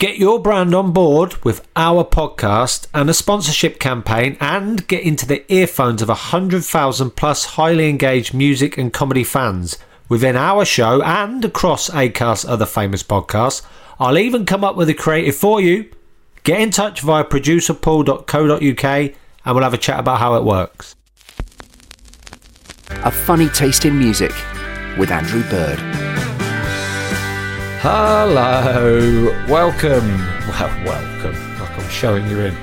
Get your brand on board with our podcast and a sponsorship campaign and get into the earphones of 100,000 plus highly engaged music and comedy fans within our show and across ACAST's other famous podcasts. I'll even come up with a creative for you. Get in touch via producerpaul.co.uk and we'll have a chat about how it works. A funny taste in music with Andrew Bird. Hello, welcome. Well, welcome. Like I'm showing you in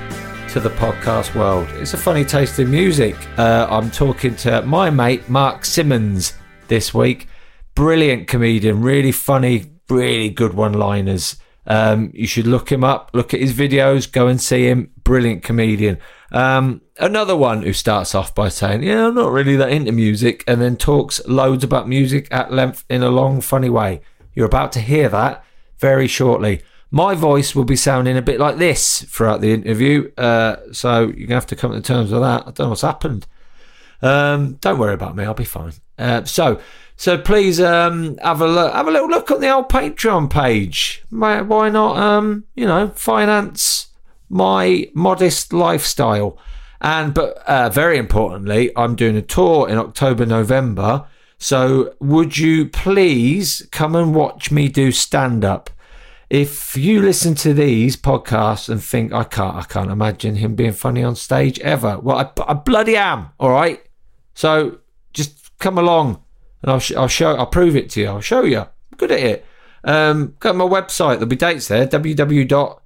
to the podcast world. It's a funny taste in music. Uh, I'm talking to my mate Mark Simmons this week. Brilliant comedian, really funny, really good one-liners. Um, you should look him up, look at his videos, go and see him. Brilliant comedian. Um, another one who starts off by saying, "Yeah, I'm not really that into music," and then talks loads about music at length in a long, funny way. You're about to hear that very shortly. My voice will be sounding a bit like this throughout the interview, uh, so you're gonna have to come to terms with that. I don't know what's happened. Um, don't worry about me; I'll be fine. Uh, so, so please um, have a look, have a little look at the old Patreon page. Why why not? Um, you know, finance my modest lifestyle. And but uh, very importantly, I'm doing a tour in October, November. So would you please come and watch me do stand up? If you listen to these podcasts and think I can't, I can't imagine him being funny on stage ever. Well, I, I bloody am. All right. So just come along, and I'll, sh- I'll show, I'll prove it to you. I'll show you. I'm good at it. Um, go to my website. There'll be dates there. www.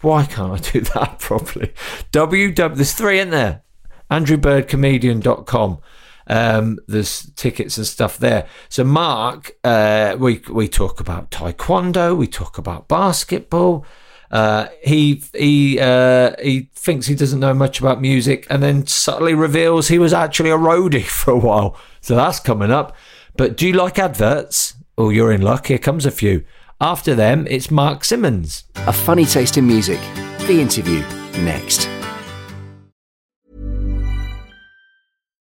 Why can't I do that properly? www. There's three in there. AndrewBirdComedian.com. Um, there's tickets and stuff there. So Mark, uh, we we talk about taekwondo, we talk about basketball. Uh, he he uh, he thinks he doesn't know much about music, and then subtly reveals he was actually a roadie for a while. So that's coming up. But do you like adverts? Oh, you're in luck. Here comes a few. After them, it's Mark Simmons. A funny taste in music. The interview next.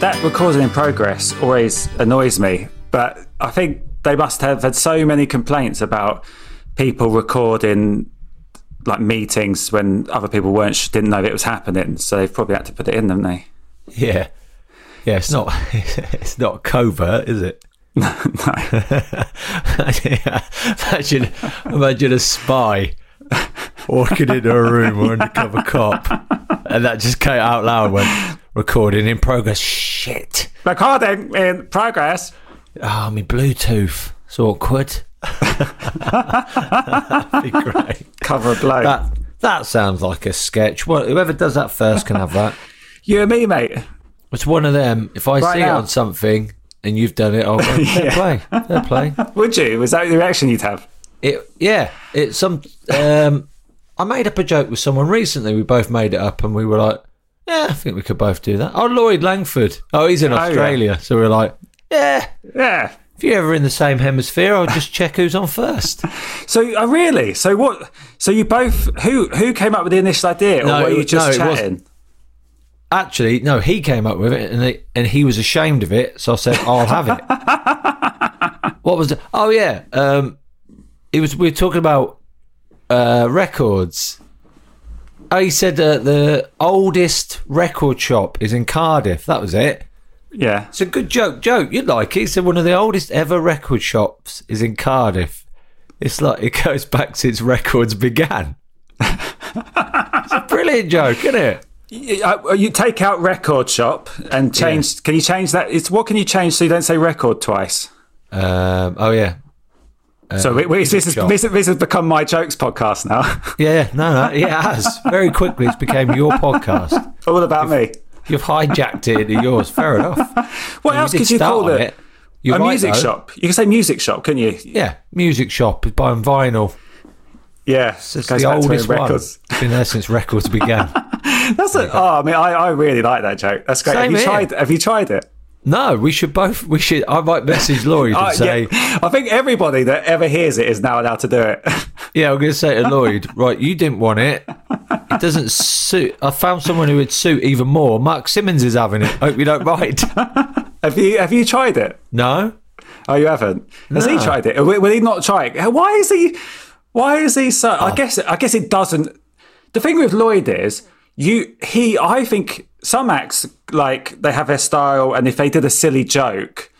That recording in progress always annoys me, but I think they must have had so many complaints about people recording like meetings when other people weren't didn't know it was happening, so they've probably had to put it in, haven't they? Yeah, yeah. It's not. It's not covert, is it? no. imagine, imagine a spy walking into a room or undercover cop, and that just came out loud. Went recording in progress. Shit. Recording in progress. Oh, my Bluetooth. It's awkward. That'd be great. Cover a blow. That that sounds like a sketch. Well, whoever does that first can have that. you and me, mate. It's one of them. If I Right see now. it on something and you've done it, I'll go, Yeah. play, fair play. Would you? Was that the reaction you'd have? It, yeah, it's some. Um, I made up a joke with someone recently. We both made it up, and we were like, "Yeah, I think we could both do that." Oh, Lloyd Langford. Oh, he's in yeah. Australia, so we're like, "Yeah, Yeah. if you're ever in the same hemisphere, I'll just check who's on first. So, uh, really? So what? So you both who who came up with the initial idea, or No, were you just no, chatting? Actually, no, he came up with it, and he, and he was ashamed of it. So I said, "I'll have it." what was it? Oh yeah, um, it was. We were talking about uh, records. Oh, he said uh, the oldest record shop is in Cardiff. That was it. Yeah. It's a good joke. Joke, you'd like it. He said one of the oldest ever record shops is in Cardiff. It's like it goes back since records began. it's a brilliant joke, isn't it? You, uh, you take out record shop and change. Can you change that? It's what can you change so you don't say record twice? Um, oh yeah, Um, so we, we, this, is, this, this has become my jokes podcast now. yeah, yeah. No, no, it has very quickly. It's became your podcast. All about me. You've hijacked it into yours. Fair enough. What You else did could you call it? You're a right, music though. shop. You can say music shop, couldn't you? Yeah, music shop is buying vinyl. Yeah. It's goes the back to when oldest one. records. It's been there since records began. That's a, oh, I mean, I, I really like that joke. That's great. have you here. tried? Have you tried it? No, we should both. We should. I might message Lloyd and Uh, say. yeah. I think everybody that ever hears it is now allowed to do it. Yeah, I'm going to say to Lloyd, right, you didn't want it. It doesn't suit. I found someone who would suit even more. Mark Simmons is having it. Hope you don't mind. have you Have you tried it? No? Oh, you haven't. Has he tried it? Will will he not try it? Why is he? Why is he so? Oh. I guess. I guess it doesn't. The thing with Lloyd is you. He. I think some acts like they have their style, and if they did a silly joke.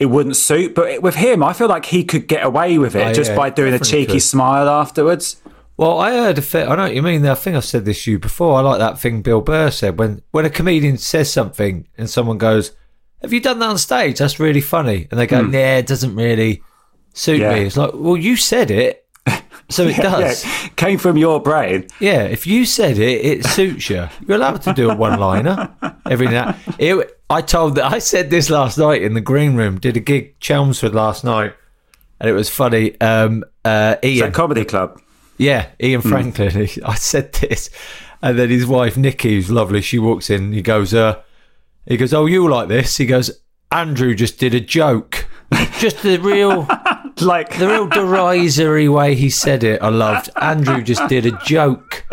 It wouldn't suit, but with him, I feel like he could get away with it Oh, just yeah, by doing a cheeky could. smile afterwards. Well, I heard a fit. I know what you mean. I think I've said this to you before. I like that thing Bill Burr said when when a comedian says something and someone goes, "Have you done that on stage? That's really funny," and they go, hmm. "Nah, it doesn't really suit. Yeah. me." It's like, well, you said it, so it does. Yeah, came from your brain. Yeah, if you said it, it suits you. You're allowed to do a one-liner every now. It, I told that I said this last night in the green room. Did a gig Chelmsford last night, and it was funny. Um, uh, It's Ian, a comedy club. yeah, Ian Franklin. He, I said this, and then his wife Nikki, who's lovely, she walks in. He goes, uh, he goes, oh, you like this? He goes, Andrew just did a joke, just the real. Like The real derisory way he said it, I loved. Andrew just did a joke.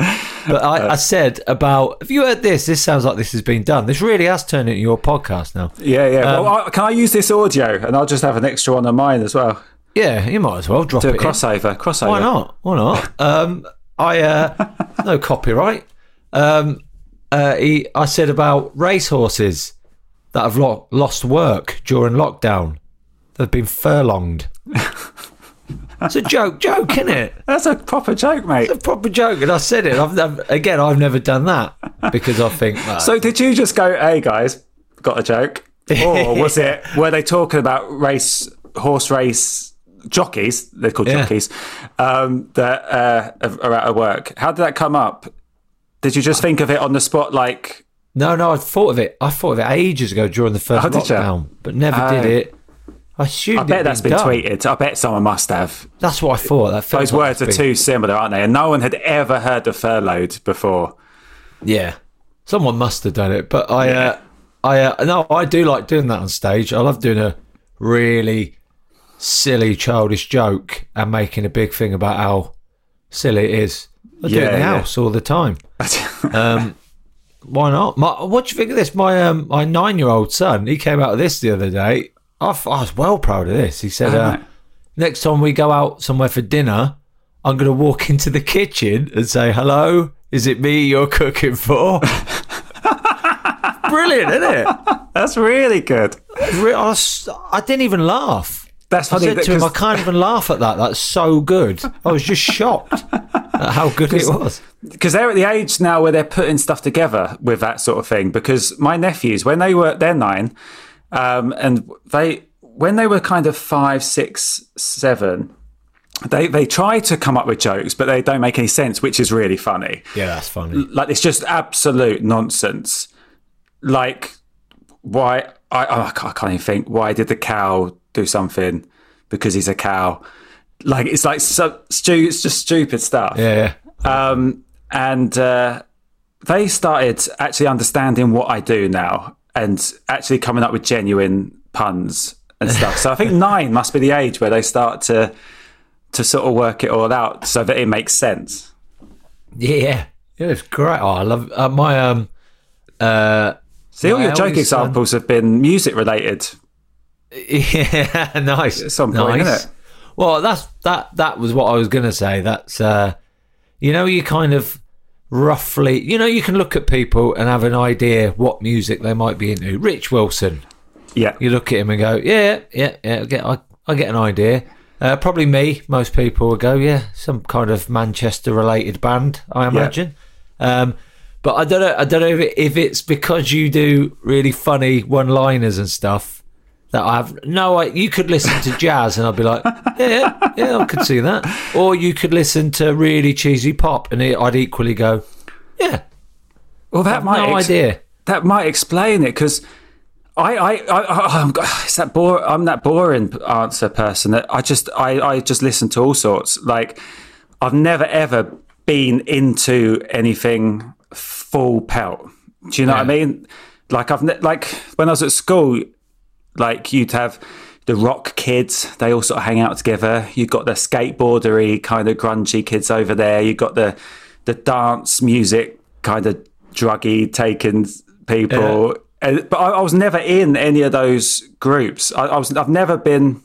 But I, I said about, have you heard this? This sounds like this has been done. This really has turned into your podcast now. Yeah, yeah. Um, well, I, can I use this audio and I'll just have an extra one on mine as well? Yeah, you might as well drop Do a it. in. crossover. Crossover. Why not? Why not? Um, I uh, no copyright. Um, uh, he, I said about racehorses that have lo- lost work during lockdown. They've been furlonged. it's a joke, joke, isn't it? That's a proper joke, mate. It's a proper joke, and I said it. I've, I've, again, I've never done that because I think. well, So did you just go, "Hey guys, got a joke," or was it? Were they talking about race, horse race jockeys? They're called Yeah. jockeys um, that uh, are out of work. How did that come up? Did you just think of it on the spot, like? no, no, I thought of it. I thought of it ages ago during the first Oh, lockdown, but never Oh. did it. I. I bet that's been done. tweeted. I bet someone must have. That's what I thought. That Those words are been- too similar, aren't they? And no one had ever heard of furloughed before. Yeah, someone must have done it. But I, uh, I uh, no, I do like doing that on stage. I love doing a really silly, childish joke and making a big thing about how silly it is. I do it in the yeah. house all the time. Um, Why not? My, what do you think of this? My um, my nine year old son, he came out of this the other day. I, f- I was well proud of this. He said, uh, next time we go out somewhere for dinner, I'm going to walk into the kitchen and say, hello, is it me you're cooking for? Brilliant, isn't it? That's really good. Re- I, was- I didn't even laugh. That's I funny said to him, I can't even laugh at that. That's so good. I was just shocked at how good it was. because they're at the age now where they're putting stuff together with that sort of thing. Because my nephews, when they were they're nine, um, and they when they were kind of five, six, seven, they they try to come up with jokes, but they don't make any sense, which is really funny. Yeah, that's funny. Like it's just absolute nonsense. Like why I oh, I can't even think why did the cow do something because he's a cow. Like it's like so stu- it's just stupid stuff. Yeah, yeah. Um, and uh, they started actually understanding what I do now and actually coming up with genuine puns and stuff. so I think nine must be the age where they start to to sort of work it all out so that it makes sense. Yeah, yeah, it's great. Oh, I love uh, my um. Uh, See, all your joke examples have been music related. Yeah, nice. At some point, nice. Well, that's that. That was what I was going to say. That's uh, you know, you kind of roughly, you know, you can look at people and have an idea what music they might be into. Rich Wilson, Yeah, you look at him and go, yeah, yeah, yeah. I get, I, I get an idea. Uh, probably me. Most people would go, yeah, some kind of Manchester-related band, I imagine. Um, but I don't know. I don't know if, it, if it's because you do really funny one-liners and stuff that I have no. I, you could listen to jazz and I'd be like, yeah, yeah, I could see that. Or you could listen to really cheesy pop and I'd equally go, yeah, well, that might no ex- idea. that might explain it because I, I, I, it's that bore, I'm that boring answer person that I just, I, I just listen to all sorts. Like, I've never ever been into anything full pelt. Do you know what I mean? Like, I've, ne- like, when I was at school, like, you'd have the rock kids, they all sort of hang out together. You've got the skateboardery kind of grungy kids over there. You've got the, the dance music kind of druggy taken people. And, but I, I was never in any of those groups. I, I was. I've never been.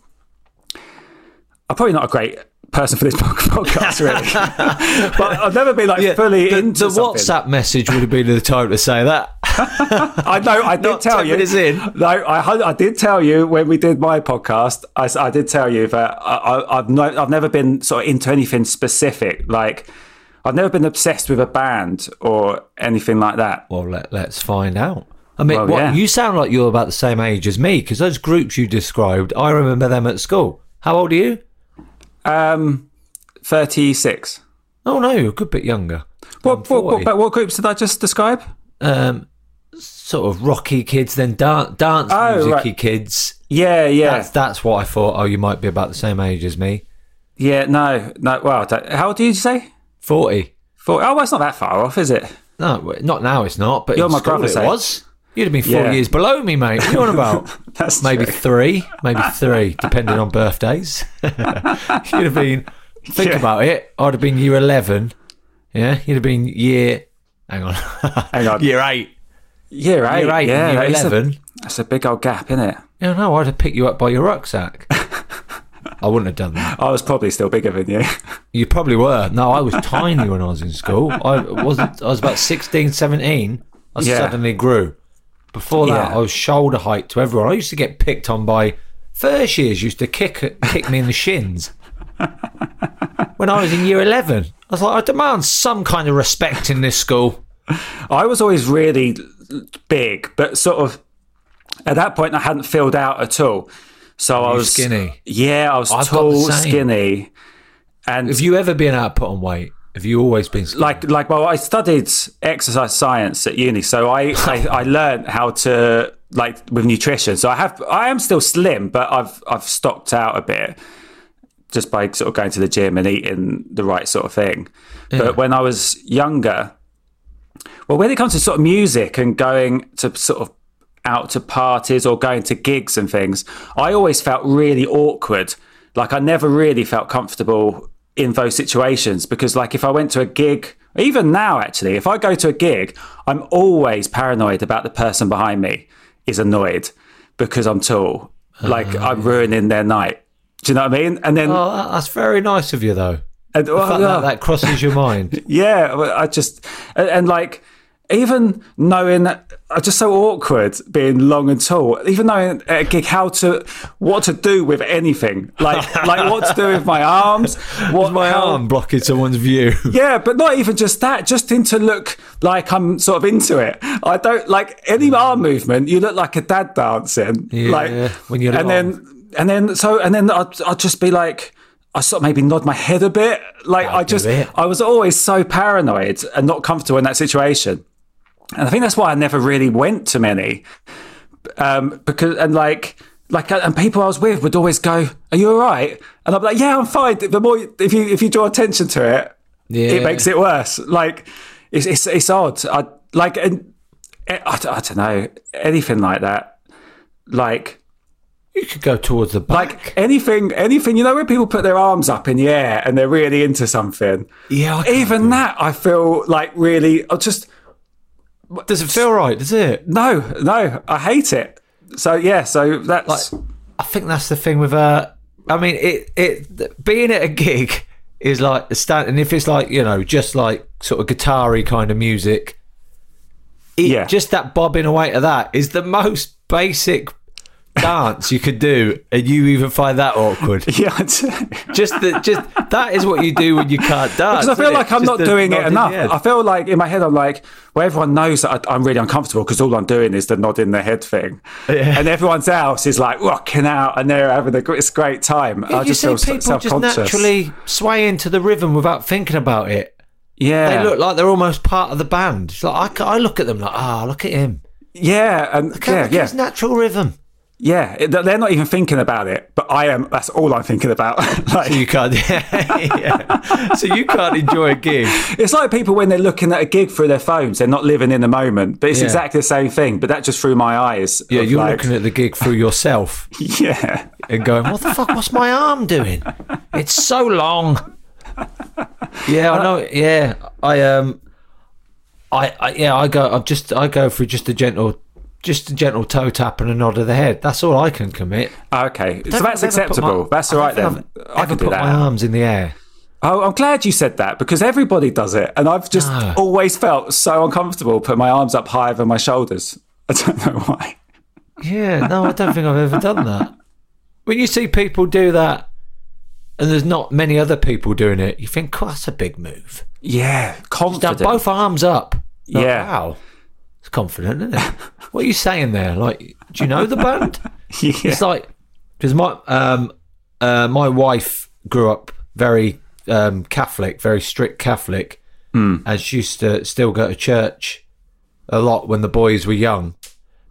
I'm probably not a great person for this podcast, really. but I've never been like fully the, into the something. WhatsApp message would have been the time to say that. I know. I did Not tell you. minutes in. No, I, I did tell you when we did my podcast. I did tell you that I, I, I've no, I've never been sort of into anything specific. Like I've never been obsessed with a band or anything like that. Well, let, let's find out. I mean, Well, what, yeah. you sound like you're about the same age as me because those groups you described, I remember them at school. How old are you? Um, thirty six. Oh no, you're a good bit younger. What, what, what, what groups did I just describe? Um, sort of rocky kids, then dance, dance Oh, musicy right. kids. Yeah, yeah, That's that's what I thought. Oh, you might be about the same age as me. yeah. No, no. Well, how old did you say? Forty. Four. Oh, well, it's not that far off, is it? No, not now. It's not. But You're my school brother's it was. You'd have been four Yeah. years below me, mate. What are you on about? That's maybe true. three, maybe three, depending on birthdays. you'd have been. Think Yeah. about it. I'd have been year eleven. Yeah, you'd have been year. Hang on. Hang on. year eight. Year eight. Year eight. yeah, that is a- eleven. that's a big old gap, isn't it? Yeah, no, I'd have picked you up by your rucksack. I wouldn't have done that. I was probably still bigger than you. You probably were. No, I was tiny when I was in school. I wasn't. I was about 16, 17. I Yeah. suddenly grew. Before that, Yeah. I was shoulder height to everyone. I used to get picked on by first years. Used to kick kick me in the shins. When I was in year eleven, I was like, I demand some kind of respect in this school. I was always really big, but sort of at that point I hadn't filled out at all. So I was skinny? Yeah, I was I've tall, skinny, and Have you ever been out put on weight? Have you always been skinny? like like well, I studied exercise science at uni, so I I, I learned how to like with nutrition. So I have I am still slim, but I've I've stocked out a bit just by sort of going to the gym and eating the right sort of thing. But when I was younger, well, when it comes to sort of music and going to sort of out to parties or going to gigs and things, I always felt really awkward. Like I never really felt comfortable in those situations because, like, if I went to a gig, even now, actually, if I go to a gig, I'm always paranoid about the person behind me is annoyed because I'm tall. Like, ah, I'm ruining their night. Do you know what I mean? And then, Oh, that's very nice of you, though. and, The fact that, that crosses your mind. yeah, I just and, and like even knowing that I'm just so awkward being long and tall. Even knowing at a gig how to what to do with anything, like like what to do with my arms, what my how- arm blocking someone's view. Yeah, but not even just that. Just in to look like I'm sort of into it. I don't like any hmm. arm movement. You look like a dad dancing. Yeah, like when you're and then and then so and then I'd, I'd just be like. I sort of maybe nod my head a bit. Like I do just. I was always so paranoid and not comfortable in that situation. And I think that's why I never really went to many. Um, because, and like, like, and people I was with would always go, Are you all right? And I'm like, Yeah, I'm fine. The more, if you, if you draw attention to it, Yeah. it makes it worse. Like, it's, it's, it's odd. I like, and I, I don't know, anything like that. Like, You could go towards the back. like anything, anything, you know, when people put their arms up in the air and they're really into something. yeah, Even that, I feel like really, I just. Does it feel right? Does it? no, no, I hate it. So, yeah, so that's, I think that's the thing with uh I mean it it being at a gig is like a stand and if it's like, you know, just like sort of guitar-y kind of music, it, Yeah. just that bobbing away to that is the most basic dance you could do and you even find that awkward. yeah, Just that just that is what you do when you can't dance. because I feel isn't it? like I'm Just not doing it enough. I feel like in my head I'm like, well, everyone knows that I, I'm really uncomfortable because all I'm doing is the nod in the head thing, and everyone else is like rocking out and they're having a gr- it's a great time. I you just see feel people self just naturally sway into the rhythm without thinking about it. yeah, They look like they're almost part of the band. It's like I, I look at them like, ah, look at him. yeah, and Look yeah, yeah, his natural rhythm. Yeah. They're not even thinking about it, but I am. That's all I'm thinking about. like, So you can't, yeah. So you can't enjoy a gig. It's like people when they're looking at a gig through their phones, they're not living in the moment. But it's Yeah. exactly the same thing. But that just through my eyes. Yeah, you're like- looking at the gig through yourself Yeah, and going, "What the fuck? What's my arm doing? It's so long." Yeah, I know. Yeah, I um, I, I yeah, I go. I just I go for just a gentle, just a gentle toe tap and a nod of the head. That's all I can commit. okay. So that's think I've ever put acceptable. my- that's I all don't right think then. I've I ever can do put that. my arms in the air. Oh, I'm glad you said that because everybody does it, and I've just No. always felt so uncomfortable putting my arms up higher than my shoulders. I don't know why. Yeah, no, I don't think I've ever done that. When you see people do that, and there's not many other people doing it, you think, "Oh, that's a big move." Yeah, Just confident. have both arms up. Like, Yeah. Wow. It's confident, isn't it? what are you saying there? Like, do you know the band? yeah. It's like because my um uh my wife grew up very um Catholic, very strict Catholic, Hmm. and she used to still go to church a lot when the boys were young,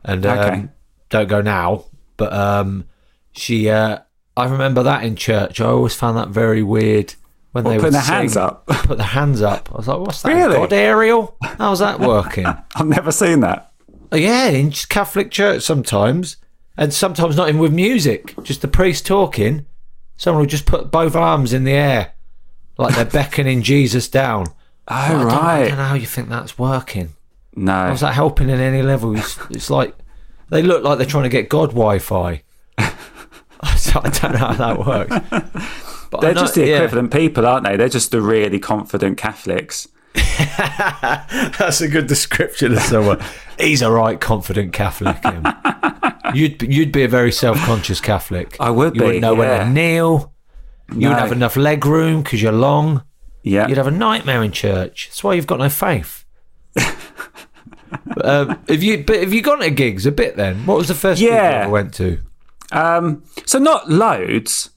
and um, Okay. don't go now. But um, she, uh, I remember that in church. I always found that very weird when they would their hands up? Put their hands up. I was like, "What's that? Really? God aerial? How's that working?" I've never seen that. Oh, yeah, in Catholic church sometimes, and sometimes not even with music. Just the priest talking. Someone will just put both arms in the air, like they're beckoning Jesus down. Oh I don't, I right. don't know how you think that's working. No. How's that helping in any level? It's, it's like they look like they're trying to get God Wi-Fi. I don't know how that works. But They're know- just the yeah. equivalent people, aren't they? They're just the really confident Catholics. That's a good description of someone. He's a right confident Catholic. Him. You'd be- you'd be a very self conscious Catholic. I would You be, wouldn't know when yeah. to kneel. You wouldn't have enough leg room because you're long. Yeah. You'd have a nightmare in church. That's why you've got no faith. Um, have you? But have you gone to gigs a bit then? What was the first gig you Yeah. ever went to? Um, so not loads,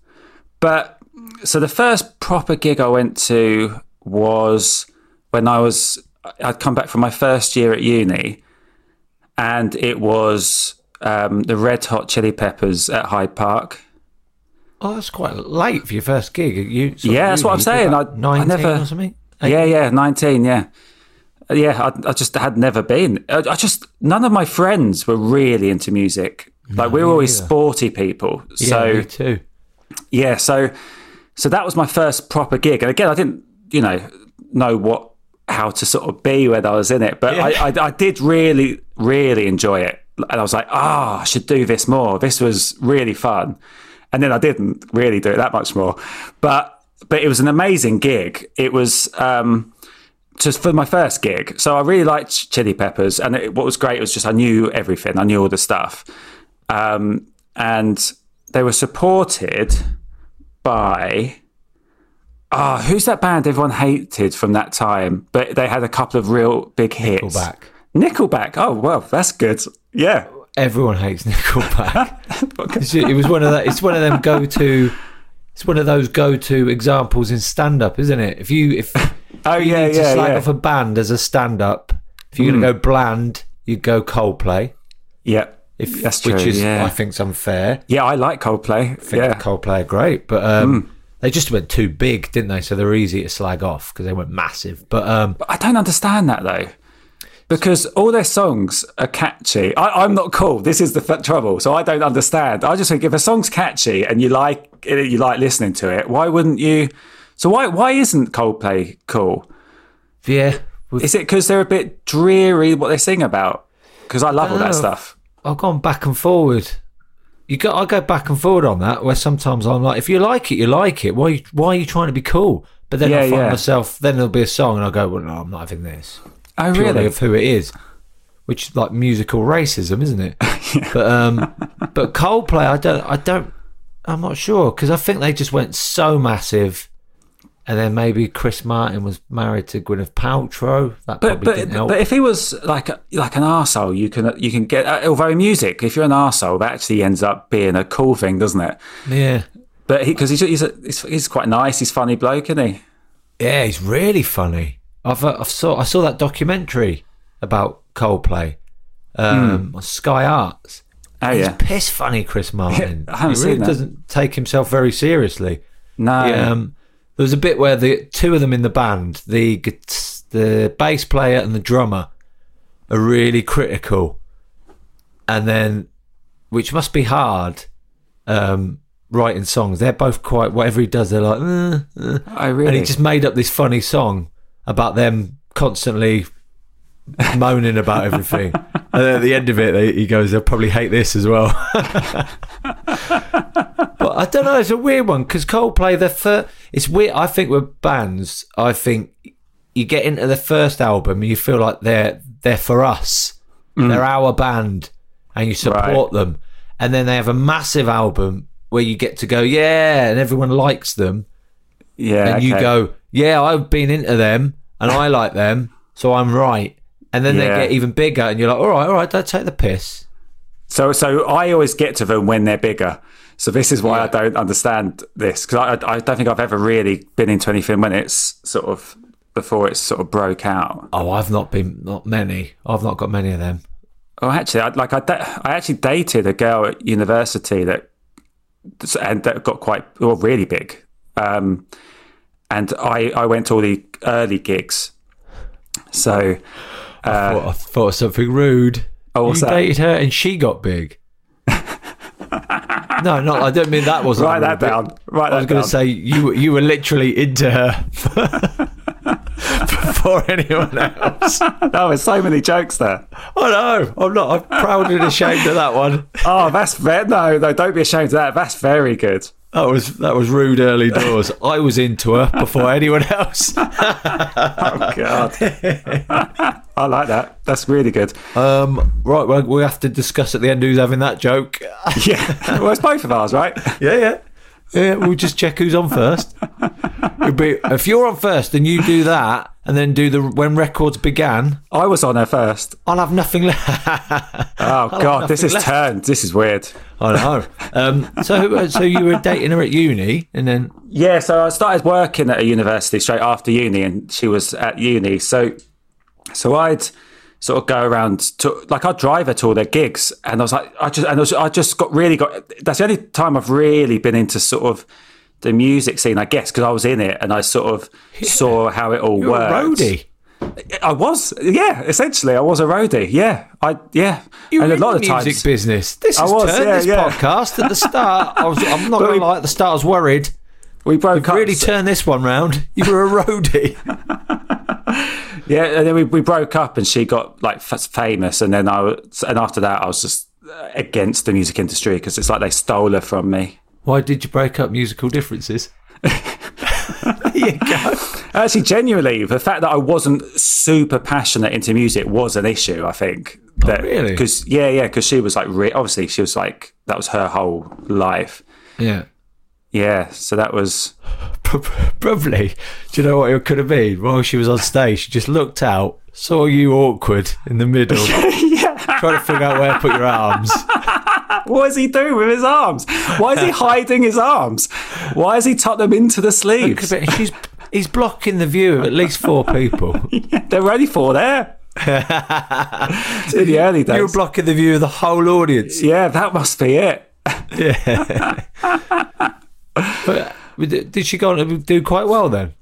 but so the first proper gig I went to was when I was I'd come back from my first year at uni, and it was um, the Red Hot Chili Peppers at Hyde Park. Oh, that's quite late for your first gig. You, Yeah, that's what I'm saying. I- I never- or something. Yeah, yeah, nineteen, yeah. Yeah, I, I just had never been. I, I just none of my friends were really into music. Like we were always neither. sporty people. Yeah, so me too. yeah, so so that was my first proper gig. And again, I didn't, you know, know what how to sort of be when I was in it, but Yeah. I, I I did really really enjoy it, and I was like, ah, I should do this more. This was really fun, and then I didn't really do it that much more, but but it was an amazing gig. It was. um just for my first gig. So I really liked Chili Peppers, and it, what was great was just I knew everything. I knew all the stuff, um, and they were supported by. Ah, who's that band everyone hated from that time? But they had a couple of real big hits. Nickelback. Nickelback. Oh well, that's good. Yeah. Everyone hates Nickelback. It was one of that. It's one of them go to. It's one of those go to examples in stand up, isn't it? If you if Oh you yeah, need to yeah, slag yeah. off a band as a stand up, if you're going to go bland, you go Coldplay. yeah. If That's true. which is yeah. I think's unfair. yeah, I like Coldplay. I think yeah. Coldplay are great, but um, they just went too big, didn't they? So they're easy to slag off because they went massive. But um, I don't understand that though, because all their songs are catchy. I, I'm not cool. This is the f- trouble. So I don't understand. I just think if a song's catchy and you like you like listening to it, why wouldn't you? So why why isn't Coldplay cool? yeah, Is it because they're a bit dreary what they sing about? Because I love all that Oh. stuff. I've gone back and forward. You go, I go back and forward on that. Where sometimes I'm like, if you like it, you like it. Why? Why are you trying to be cool? But then I find yeah. myself. Then there'll be a song, and I go, well, no, I'm not having this. Oh Purely really? of who it is, which is like musical racism, isn't it? But um, but Coldplay, I don't, I don't, I'm not sure because I think they just went so massive. And then maybe Chris Martin was married to Gwyneth Paltrow. That But probably but, didn't help. but if he was like a, like an arsehole, you can you can get uh, although music, if you're an arsehole, that actually ends up being a cool thing, doesn't it? yeah, But because he's he's, a, he's he's quite nice, he's a funny bloke, isn't he? Yeah, he's really funny. I've uh, I've saw I saw that documentary about Coldplay um, on Sky Arts. Oh He's yeah, piss funny, Chris Martin. I haven't he really seen that. doesn't take himself very seriously. no, Yeah, um, there was a bit where the two of them in the band, the the bass player and the drummer, are really critical, and then, which must be hard, um, writing songs. They're both quite whatever he does. They're like, uh, uh. I really. and he just made up this funny song about them constantly moaning about everything. and then at the end of it, they, he goes, "They'll probably hate this as well." but I don't know. It's a weird one because Coldplay, the first, it's weird. I think with bands, I think you get into the first album and you feel like they're they're for us, mm. they're our band, and you support them. And then they have a massive album where you get to go, yeah, and everyone likes them yeah, and you go, yeah, I've been into them and I like them, so I'm right. And then Yeah. they get even bigger, and you're like, all right, all right, don't take the piss. So so I always get to them when they're bigger. So this is why I don't understand this because I, I don't think I've ever really been into anything when it's sort of before it's sort of broke out. Oh, I've not been, not many. I've not got many of them. Oh, actually, I, like I, da- I actually dated a girl at university that and that got quite well, really big. Um, and I I went to all the early gigs. So I, uh, thought, I thought of something rude. Oh, what's you that? dated her and she got big. no, no, I don't mean that wasn't. write that but down. Write I was going to say you were- you were literally into her before anyone else. Oh, there's so many jokes there. I know. I'm not. I'm proud and ashamed of that one. Oh, that's very no, no. Don't be ashamed of that. That's very good. That was that was rude early doors. I was into her before anyone else. Oh God, I like that. That's really good. Um, right, well, we have to discuss at the end who's having that joke. Yeah, well, it's both of ours, right? Yeah, yeah, yeah. We'll just check who's on first. Be, if you're on first and you do that, and then do the when records began, I was on her first. I'll have nothing left. Oh God, this is left. turned. This is weird. I know. Um, so, uh, so you were dating her at uni, and then Yeah, so I started working at a university straight after uni, and she was at uni. So, so I'd sort of go around to like I'd drive her to all their gigs, and I was like, I just and I, was, I just got really got. That's the only time I've really been into sort of the music scene, I guess, because I was in it and I sort of saw how it all you were a worked. roadie. I was, yeah, essentially, I was a roadie. Yeah, I, yeah, You and a lot the of times. music business. This I has was, turned yeah, this yeah. podcast at the start. I was, I'm not going to lie. At the start, I was worried. we broke You've up. really turned this one round. You were a roadie. Yeah, and then we, we broke up, and she got like f- famous, and then I was, and after that, I was just uh, against the music industry because it's like they stole her from me. Why did you break up? Musical differences. there you go. Actually, genuinely, the fact that I wasn't super passionate into music was an issue. I think that really? because yeah, yeah, because she was like re- obviously she was like that was her whole life. Yeah. Yeah, so that was Probably. Do you know what it could have been? While she was on stage, she just looked out, saw you awkward in the middle, trying to figure out where to put your arms. what is he doing with his arms? Why is he hiding his arms? Why has he tucked them into the sleeves? have been- She's, he's blocking the view of at least four people. There were only four there. In the early days. You were blocking the view of the whole audience. yeah, that must be it. But did did she go on do quite well then?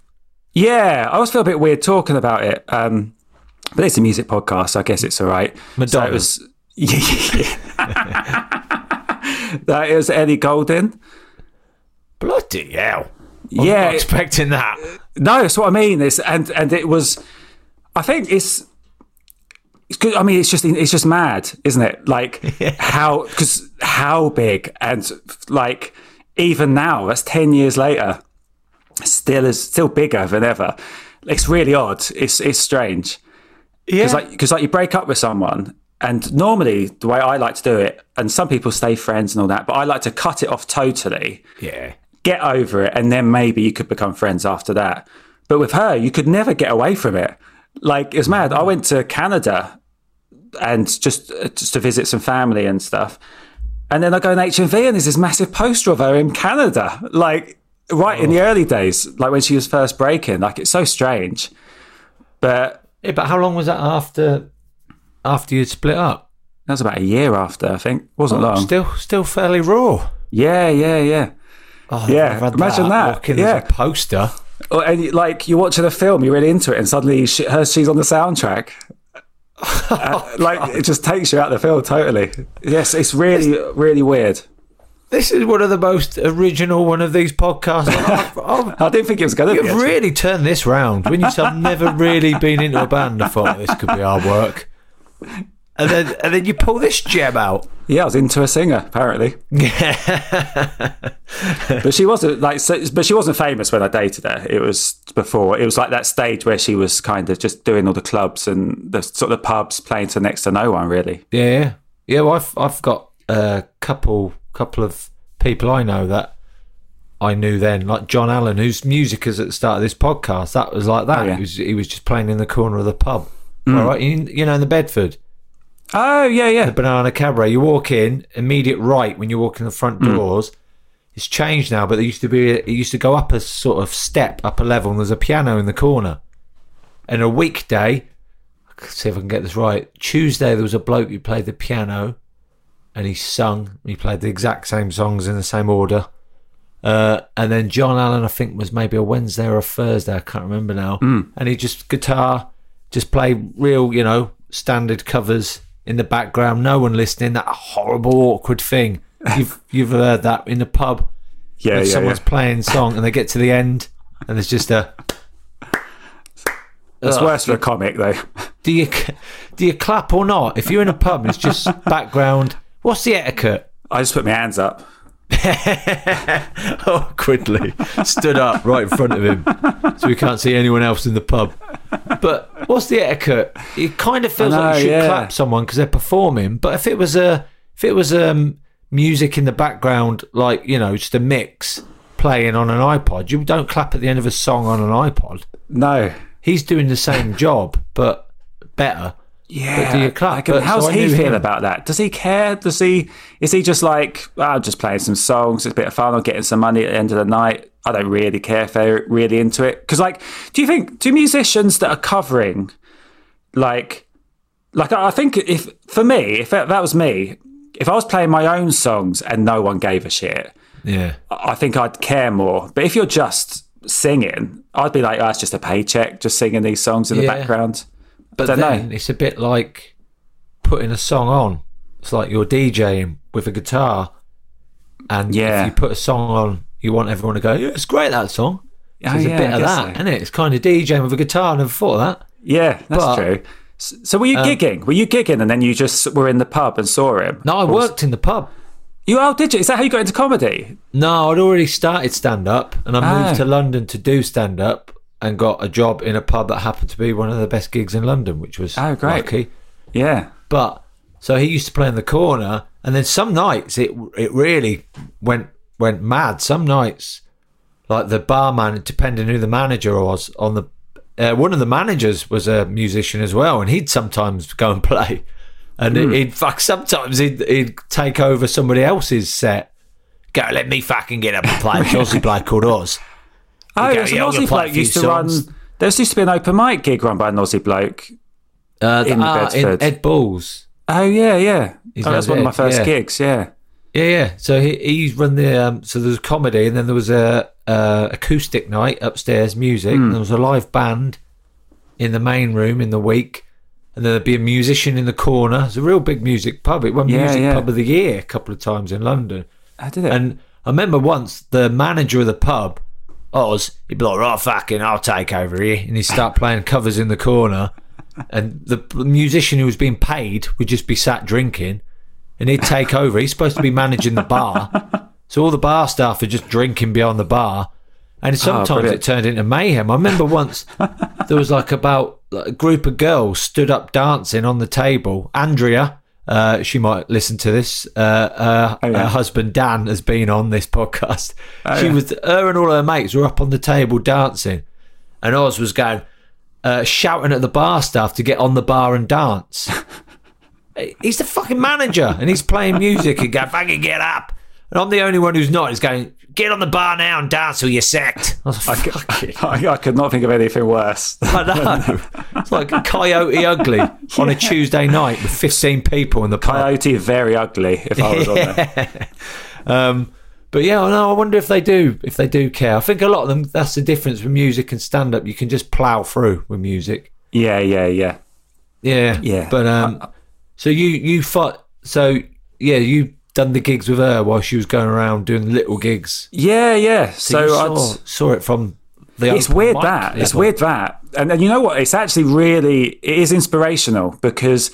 Yeah, I always feel a bit weird talking about it. Um, but it's a music podcast, so I guess it's all right. Madonna. So was, that is Ellie Goulding. Bloody hell. I'm yeah, expecting that. no, that's what I mean. It's, and and it was, I think it's. It's good. I mean, it's just it's just mad, isn't it? Like how because how big and like even now, that's ten years later, still is still bigger than ever. It's really odd. It's it's strange. Because like, because like you break up with someone, and normally the way I like to do it, and some people stay friends and all that, but I like to cut it off totally, Yeah. get over it, and then maybe you could become friends after that. But with her, you could never get away from it. Like it's mad. I mm. went to Canada and just just to visit some family and stuff, and then I go in HMV and there's this massive poster of her in Canada, like right in the oh. early days, like when she was first breaking. Like it's so strange, but. Yeah, but how long was that after after you'd split up? That was about a year after, I think. Wasn't oh, long. Still still fairly raw. yeah, yeah, yeah. Oh, Yeah, imagine that. Walking Yeah. a poster. Or, and like you're watching a film, you're really into it, and suddenly she, her, she's on the soundtrack. Uh, like it just takes you out of the film totally. Yes, it's really, really weird. This is one of the most original one of these podcasts. I've, I've, I didn't think it was going to be. you've really turned this round. When you said I've never really been into a band, I thought this could be hard work. And then and then you pull this gem out. Yeah, I was into a singer apparently, but she wasn't like. So, but she wasn't famous when I dated her. It was before. It was like that stage where she was kind of just doing all the clubs and the sort of pubs, playing to next to no one really. Yeah, yeah. Well, I've I've got a couple couple of people I know that I knew then, like Jon Allen, whose music is at the start of this podcast. That was like that. Oh, yeah. He was he was just playing in the corner of the pub. All mm. right, you, you know, in the Bedford, Oh yeah, yeah. the Banana Cabaret. You walk in, immediate right when you walk in the front doors. It's changed now, but there used to be it used to go up a sort of step up a level, and there's a piano in the corner. And a weekday, see if I can get this right. Tuesday there was a bloke who played the piano, and he sung. He played the exact same songs in the same order. Uh, and then Jon Allen, I think, was maybe a Wednesday or a Thursday. I can't remember now. And he just guitar, just played real, you know, standard covers in the background. No one listening. That horrible, awkward thing. You've you've heard that in the pub. Yeah, yeah, someone's yeah. playing song and they get to the end and there's just a. That's worse for a comic though. Do you do you clap or not? If you're in a pub, and it's just background. What's the etiquette? I just put my hands up. awkwardly stood up right in front of him so we can't see anyone else in the pub. But what's the etiquette? It kind of feels I like you should yeah. clap someone because they're performing. But if it was a if it was um music in the background, like you know, just a mix playing on an iPod, you don't clap at the end of a song on an iPod. No. He's doing the same job, but better. Yeah. But do you clap? Like, But- how's so he feel him. about that? Does he care? Does he? Is he just like, "Ah, I'm just playing some songs. It's a bit of fun. I'm getting some money at the end of the night. I don't really care if they're really into it. Because, like, do you think do musicians that are covering, like, like I think if for me, if that, that was me, if I was playing my own songs and no one gave a shit, Yeah. I think I'd care more. But if you're just singing, I'd be like, oh, it's just a paycheck, just singing these songs in the background. But Don't then know. it's a bit like putting a song on. It's like you're DJing with a guitar, and Yeah. if you put a song on, you want everyone to go, yeah, it's great that song. So Oh, there's yeah, a bit I of guess that, so. isn't it? It's kind of DJing with a guitar. I never thought of that. Yeah, that's But- true. S- So were you Um, gigging? Were you gigging and then you just were in the pub and saw him? No, I Or was- worked in the pub. You oh, did you? Is that how you got into comedy? No, I'd already started stand up and I moved Ah. to London to do stand up and got a job in a pub that happened to be one of the best gigs in London, which was Oh, great. lucky. Yeah. But so he used to play in the corner, and then some nights it it really went went mad. Some nights, like the barman, depending who the manager was on the. Uh, one of the managers was a musician as well, and he'd sometimes go and play, and Hmm. he'd fuck. Sometimes he'd he'd take over somebody else's set. Go, let me fucking get up and play. Aussie bloke called Oz. Oh, was an "Yeah, I'm gonna Aussie bloke used to songs." run. There used to be an open mic gig run by an Aussie bloke. Uh, In ah, Bedford. Ed Balls. Oh yeah, yeah. He's oh, that's one of my first yeah. gigs. Yeah. Yeah, yeah. So he he's run the um, so there was comedy, and then there was a, uh acoustic night upstairs, music. Hmm. And there was a live band in the main room in the week, and then there'd be a musician in the corner. It's a real big music pub. It won Yeah, music yeah. pub of the year a couple of times in London. I did it. And I remember once the manager of the pub, Oz, he'd be like, "Right, fucking, I'll take over here," and he'd start playing covers in the corner, and the musician who was being paid would just be sat drinking, and he'd take over. He's supposed to be managing the bar, so all the bar staff are just drinking beyond the bar, and ah, sometimes it turned into mayhem. I remember once there was like about like, a group of girls stood up dancing on the table. Andrea, uh, she might listen to this. Uh, uh, Oh, yeah. Her husband Dan has been on this podcast. Oh, she yeah. was, her and all her mates were up on the table dancing, and Oz was going, uh, shouting at the bar staff to get on the bar and dance. he's the fucking manager, and he's playing music and go, fucking get up. And I'm the only one who's not. He's going, get on the bar now and dance or you're sacked. I was like, fuck. I, I could not think of anything worse. I know. It's like Coyote Ugly on a Tuesday night with 15 people in the pub. Coyote very ugly. If I was on there. Um, but yeah, I know. I wonder if they do, if they do care. I think a lot of them. That's the difference with music and stand up. You can just plow through with music. Yeah, yeah, yeah. Yeah, Yeah. But um, so you you fought. So yeah, you done the gigs with her while she was going around doing little gigs. Yeah, yeah. So, So, I'd- saw, saw it from the. it's weird mic that it's weird that and, and you know what it's actually really it is inspirational because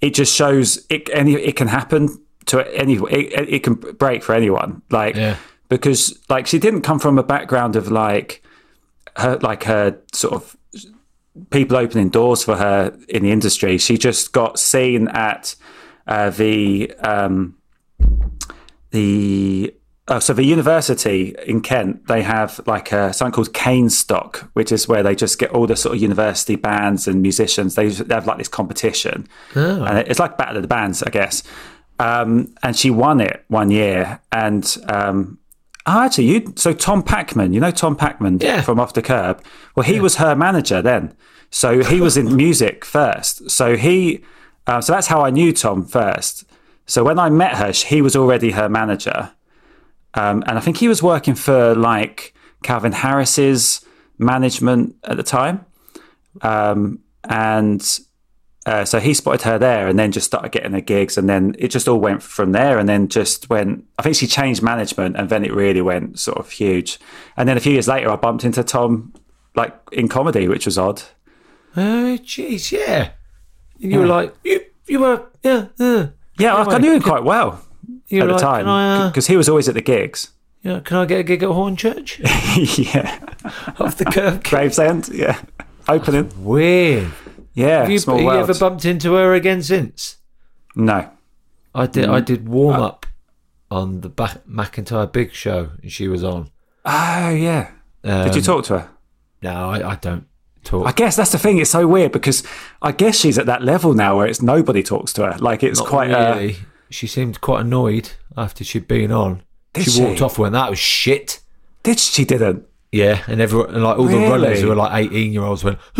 it just shows it any it can happen to any it, it can break for anyone like Yeah. because like she didn't come from a background of like her like her sort of people opening doors for her in the industry she just got seen at uh, the um the uh, so the university in Kent they have like a something called Cane Stock, which is where they just get all the sort of university bands and musicians. They, they have like this competition, and it's like Battle of the Bands, I guess. Um, and she won it one year, and um, oh, actually, you so Tom Packman, you know Tom Packman Yeah. from Off the Kerb. Well, he was her manager then, so he was in music first. So he, uh, so that's how I knew Tom first. So when I met her, he was already her manager. Um, and I think he was working for like Calvin Harris's management at the time. Um, and uh, so he spotted her there and then just started getting her gigs. And then it just all went from there. And then just went, I think she changed management and then it really went sort of huge. And then a few years later, I bumped into Tom like in comedy, which was odd. Oh, jeez, yeah. And you were like, you, you were, yeah, yeah. Yeah, I, I Anyway, knew him quite well at the like, I, time uh, because he was always at the gigs. yeah, can I get a gig at Hornchurch? yeah. Off the. Gravesend, yeah. Opening. Weird. Yeah, Have you, small have you ever bumped into her again since? no. I did. Mm. I did warm up on the ba- McIntyre Big Show, and she was on. Oh, yeah. Did you Um, talk to her? No, I, I don't talk. I guess that's the thing. It's so weird because I guess she's at that level now where it's nobody talks to her. Like it's Not quite. Uh, really. she seemed quite annoyed after she'd been on. Did she, she? walked off and went, "That was shit." did she? Didn't. Yeah, and everyone, and like all the Really? runners who were like eighteen-year-olds went,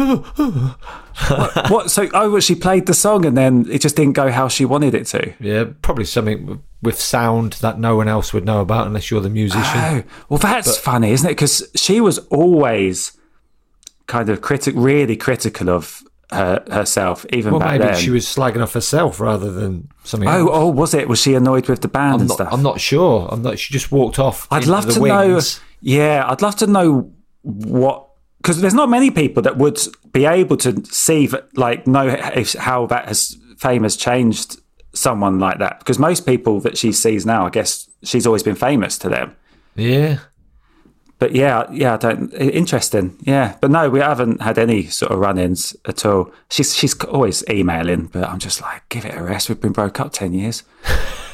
what? So oh, well, she played the song and then it just didn't go how she wanted it to. "Yeah, probably something with sound that no one else would know about unless you're the musician." Oh, well, that's funny, isn't it? Because she was always kind of critic, really critical of her, herself, even Well, back maybe then. she was slagging off herself rather than something. Oh, else. oh, was it? Was she annoyed with the band I'm and not, stuff? I'm not sure. I'm not. She just walked off. I'd love to know. Yeah, I'd love to know what because there's not many people that would be able to see like know if, how that has fame has changed someone like that. Because most people that she sees now, I guess she's always been famous to them. Yeah. But yeah, yeah, don't. Interesting, yeah. But no, we haven't had any sort of run-ins at all. She's she's always emailing, but I'm just like, give it a rest. We've been broke up ten years.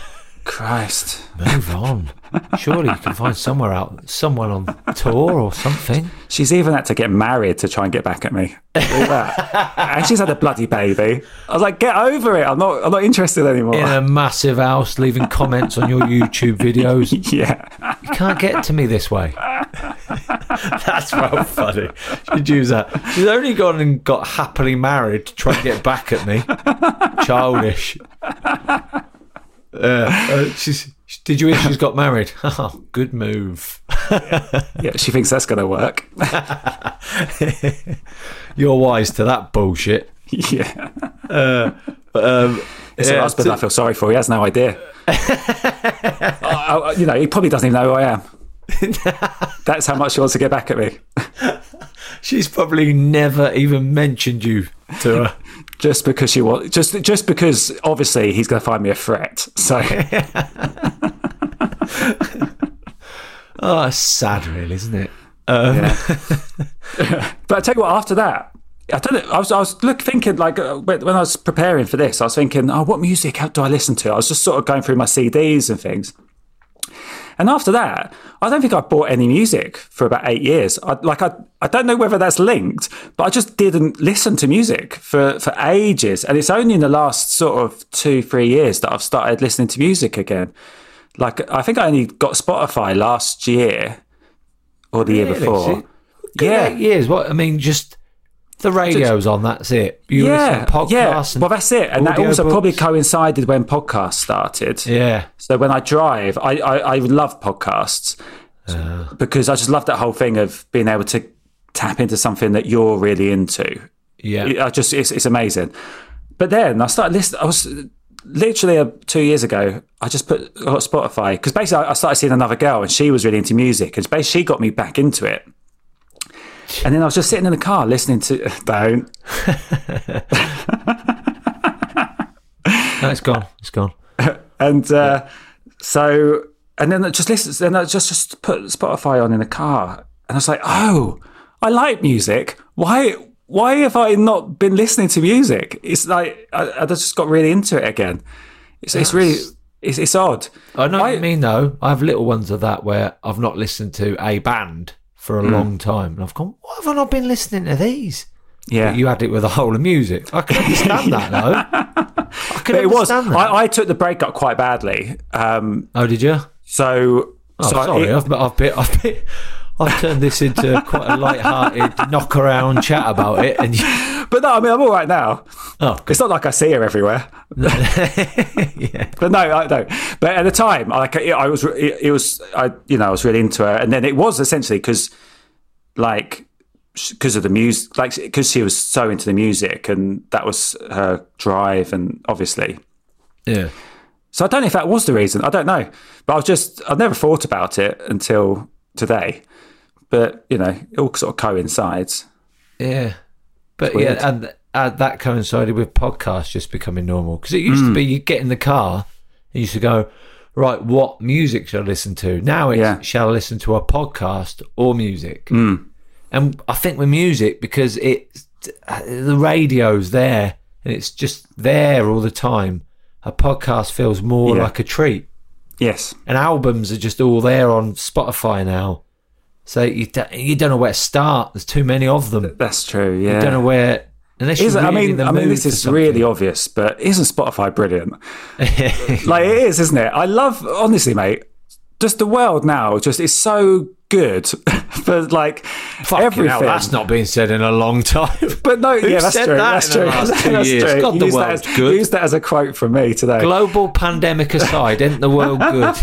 Christ. Move on. Surely you can find somewhere out, someone on tour or something. She's even had to get married to try and get back at me. And she's had a bloody baby. I was like, get over it. I'm not. I'm not interested anymore. In a massive house, leaving comments on your YouTube videos. yeah. You can't get to me this way. That's well funny. She'd use that. She's only gone and got happily married to try and get back at me. Childish. Uh, uh, she's. Did you hear she's got married? Oh, good move. Yeah. She thinks that's going to work. You're wise to that bullshit. yeah. Um, It's yeah, a husband to- I feel sorry for. He has no idea. I- I- you know, he probably doesn't even know who I am. That's how much she wants to get back at me. She's probably never even mentioned you to her. Just because she was just just because obviously he's going to find me a threat. So Oh, sad, really, isn't it? Yeah. But I tell you what, after that, I don't know. I was, I was look, thinking like uh, when when I was preparing for this, I was thinking, oh, what music do I listen to? I was just sort of going through my CDs and things. And after that, I don't think I bought any music for about eight years. I, like I, I don't know whether that's linked, but I just didn't listen to music for for ages. And it's only in the last sort of two, three years that I've started listening to music again. Like I think I only got Spotify last year or the year before. Good Yeah. eight years. What I mean, just the radio's on. That's it. You yeah, listen to podcasts. yeah. Well, that's it, and that also probably coincided when podcasts started. Yeah, So when I drive, I I, I love podcasts Uh. because I just love that whole thing of being able to tap into something that you're really into. yeah. I just it's, it's amazing. But then I started listening. I was literally uh, two years ago. I just put I got Spotify because basically I I started seeing another girl and she was really into music and basically she got me back into it. And then I was just sitting in the car listening to don't No, it's gone. It's gone. and uh, so and then I just listen. Then I just just put Spotify on in the car, and I was like, oh, I like music. Why? Why have I not been listening to music? It's like I, I just got really into it again. It's, it's really it's, it's odd. I know what I- you mean, though. I have little ones of that where I've not listened to a band for a long time, and I've gone, "Why have I not been listening to these?" Yeah, But you had it with a whole of music. I can understand that, though. I can But it was. I, I took the breakup quite badly. Um, oh, did you? so Oh, so sorry, it- I've, I've, been, I've, been, I've turned this into quite a light-hearted knock around chat about it, and you, but no, I mean I'm all right now. oh, It's not like I see her everywhere. yeah, But no, I don't. But at the time, like I was, it, it was, I you know, I was really into her, and then it was essentially because, like, because of the music, like because she was so into the music, and that was her drive, and obviously. yeah. So I don't know if that was the reason. I don't know, but I was just I've never thought about it until today. But you know, it all sort of coincides. Yeah, but yeah, and uh, that coincided with podcasts just becoming normal because it used to be you get in the car, and you used to go, right, what music shall I listen to? Now it's Yeah. shall I listen to a podcast or music? And I think with music because it the radio's there and it's just there all the time. A podcast feels more Yeah. like a treat, Yes, and albums are just all there on Spotify now. So you don't, you don't know where to start. There's too many of them. that's true. Yeah, You don't know where. Unless you're Is it, I mean, the I mean, this is something. really obvious, but isn't Spotify brilliant? like it is, isn't it? I love, honestly, mate. Just the world now, just is so good for like Fucking everything. hell, that's not been said in a long time. But no, Who yeah, that's said true. that that's in the true. last two that's years? true. God, the world's as, good. Use that as a quote from me today. Global pandemic aside, isn't the world good?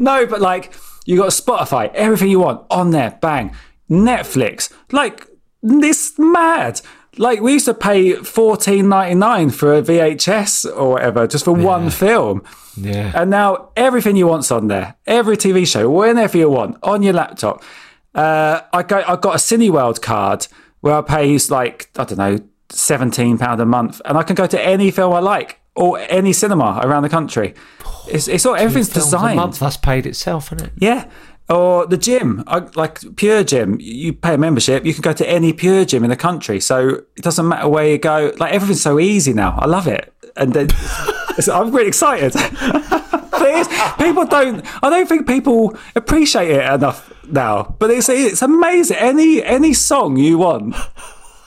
no, but like you got Spotify, everything you want on there, bang. Netflix, like this mad. Like we used to pay fourteen ninety nine for a VHS or whatever just for one film. Yeah. And now everything you want's on there. Every TV show, whenever you want, on your laptop. Uh, I go. I got a Cineworld card where I pay like I don't know seventeen pound a month, and I can go to any film I like or any cinema around the country. It's, it's all everything's Films a designed. month, that's paid itself, isn't it? Yeah. Or the gym, I, like Pure Gym, you pay a membership, you can go to any Pure Gym in the country. So it doesn't matter where you go. Like everything's so easy now. I love it. And then I'm really excited. is, people don't, I don't think people appreciate it enough now. But it's, it's amazing. Any, any song you want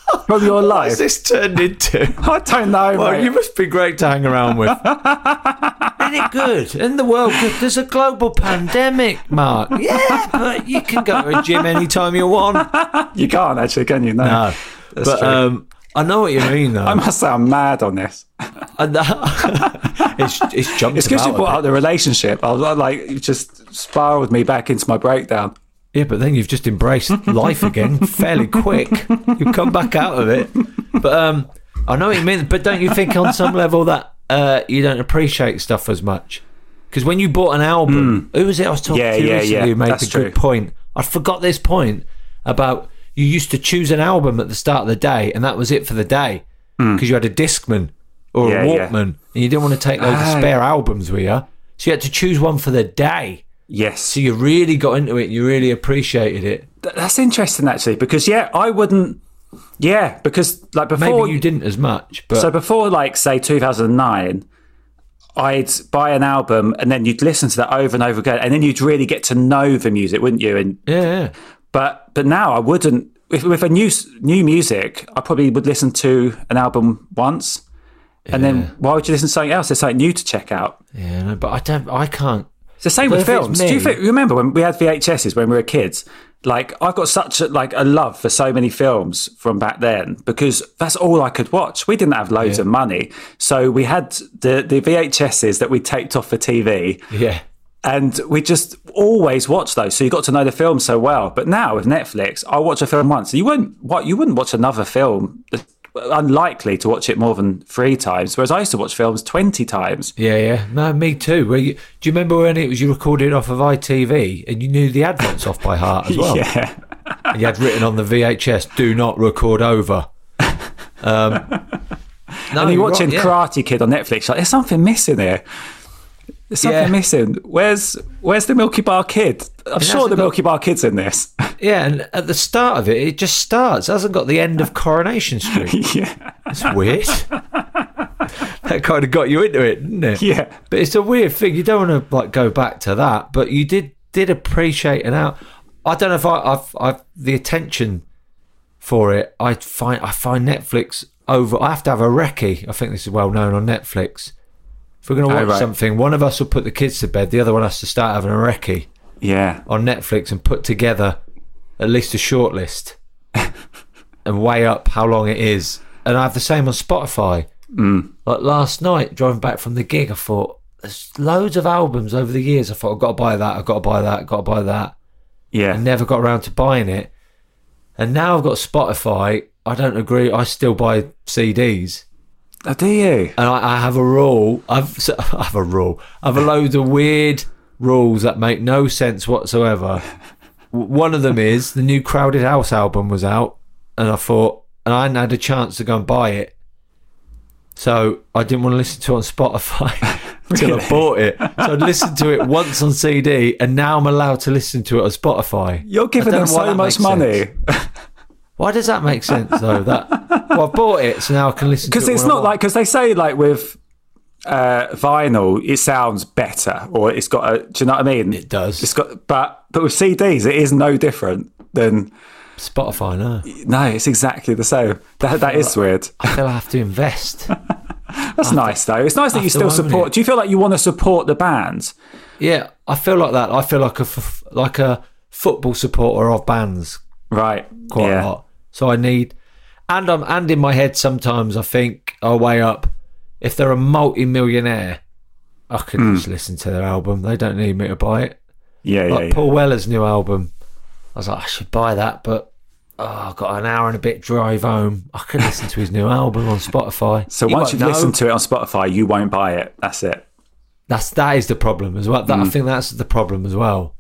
from your What's life. this turned into? I don't know, Well, mate. you must be great to hang around with. Isn't it good? In the world, there's a global pandemic, Mark. Yeah, but you can go to a gym anytime you want. You can't actually, can you? No. No, That's but true. um, I know what you mean, though. I must say, I'm mad on this. It's it's jumped It's because you brought bit. up the relationship. I was like, you just spiraled me back into my breakdown. Yeah, but then you've just embraced life again fairly quick. You've come back out of it. But um, I know what you mean. But don't you think on some level that uh, you don't appreciate stuff as much? Because when you bought an album, who was it I was talking Hmm. Yeah, to yeah, recently yeah, who made that's the good point? I forgot this point about you used to choose an album at the start of the day, and that was it for the day because you had a Discman or Hmm. Yeah, a yeah. Walkman, and you didn't want to take loads of Ah. spare albums with you. So you had to choose one for the day. Yes. So you really got into it and you really appreciated it. Th- That's interesting, actually, because, yeah, I wouldn't. Yeah, because, like, before. Maybe you didn't as much, but So before, like, say, 2009, I'd buy an album and then you'd listen to that over and over again, and then you'd really get to know the music, wouldn't you? And yeah, yeah. but but now I wouldn't. With, with a new new music, I probably would listen to an album once, and then why would you listen to something else? There's something new to check out. yeah. No, but I don't. I can't. The same But with films. Do you think, remember when we had VHSs when we were kids? Like I've got such a, like a love for so many films from back then because that's all I could watch. We didn't have loads of money, so we had the the VHSs that we taped off for TV, Yeah, and we just always watch those. So you got to know the film so well. But now with Netflix, I'll watch a film once. You wouldn't what you wouldn't watch another film. Unlikely to watch it more than three times. Whereas I used to watch films twenty times. yeah, yeah. No, me too. You, do you remember when it was you recorded off of ITV and you knew the adverts off by heart as well? Yeah. And you had written on the VHS, "Do not record over." Um, no, and you're watching right, yeah. Karate Kid on Netflix. Like, there's something missing here. There's something Yeah. missing. Where's Where's the Milky Bar Kid? I'm sure the got- Milky Bar Kid's in this. Yeah, and at the start of it, it just starts. It hasn't got the end of Coronation Street. yeah, It's weird. that kind of got you into it, didn't it? yeah. But it's a weird thing. You don't want to like go back to that, but you did did appreciate an out. I don't know if I, I've I've the attention for it. I find I find Netflix over. I have to have a recce. I think this is well known on Netflix. If we're going to watch right. something, one of us will put the kids to bed. The other one has to start having a recce Yeah. on Netflix and put together at least a short list and weigh up how long it is. And I have the same on Spotify. Mm. Like last night, driving back from the gig, I thought there's loads of albums over the years. I thought I've got to buy that, I've got to buy that, I've got to buy that. Yeah. I never got around to buying it. And now I've got Spotify. I don't agree. I still buy CDs. Oh, do you? And I, I have a rule. I've so- I have a rule. I have a load of weird rules that make no sense whatsoever. One of them is the new Crowded House album was out, and I thought, and I hadn't had a chance to go and buy it, so I didn't want to listen to it on Spotify until I bought it. So I'd listened to it once on CD, and now I'm allowed to listen to it on Spotify. You're giving them so much money. Why does that make sense though? That well, I bought it, so now I can listen to it because it's not like because they say like with uh, vinyl, it sounds better or it's got a. Do you know what I mean? It does. It's got, but but with CDs, it is no different than. Spotify. No. No, it's exactly the same. That that is weird. I feel I have to invest. That's nice though. It's nice that you still support. it. Do you feel like you want to support the bands? Yeah, I feel like that. I feel like a f- like a football supporter of bands Right. quite yeah. a lot. So I need, and I'm and in my head sometimes I think I weigh up if they're a multi-millionaire, I could Hmm. just listen to their album. They don't need me to buy it. Yeah, yeah, Like yeah. Paul Weller's new album, I was like I should buy that, but oh, I've got an hour and a bit drive home. I can listen to his new album on Spotify. So You once you've know. listened to it on Spotify, you won't buy it. That's it. that's that is the problem as well. That, I think that's the problem as well.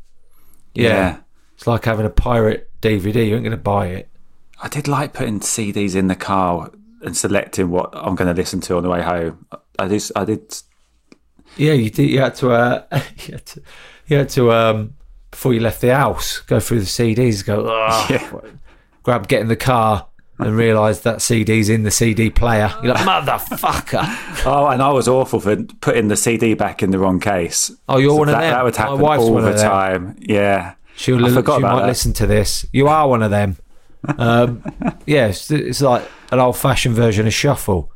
Yeah. Mm. Yeah. it's like having a pirate DVD. You ain't going to buy it. I did like putting CDs in the car and selecting what I'm going to listen to on the way home. I did. I did. Yeah, you did. You had to. Uh, you had to. You had to. Um, before you left the house, go through the CDs. Go. Yeah. Grab, get in the car, and realise that CD's in the CD player. You're like, motherfucker. Oh, and I was awful for putting the CD back in the wrong case. Oh, you're one of that, them. That would My happen wife's all one the of them. time. Yeah. She'll, I she forgot about might that. listen to this. You are one of them. Um, yeah, it's, it's like an old fashioned version of shuffle.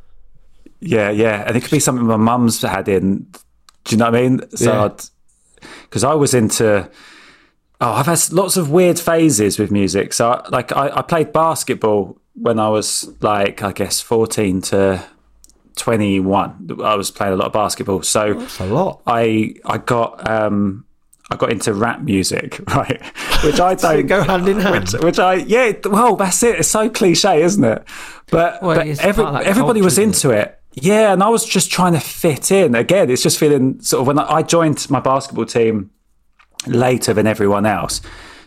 Yeah, yeah, and it could be something my mum's had in. Do you know what I mean? So, Yeah. because I was into. Oh, I've had lots of weird phases with music. So, like, I, I played basketball when I was like, I guess, fourteen to twenty-one. I was playing a lot of basketball. So, That's a lot. I I got um I got into rap music, right? Which I don't go hand in hand? Which, which I yeah, well that's it. It's so cliche, isn't it? But, Well, but every, part of that everybody was culture, isn't into it. Yeah, and I was just trying to fit in. Again, it's just feeling sort of when I joined my basketball team later than everyone else.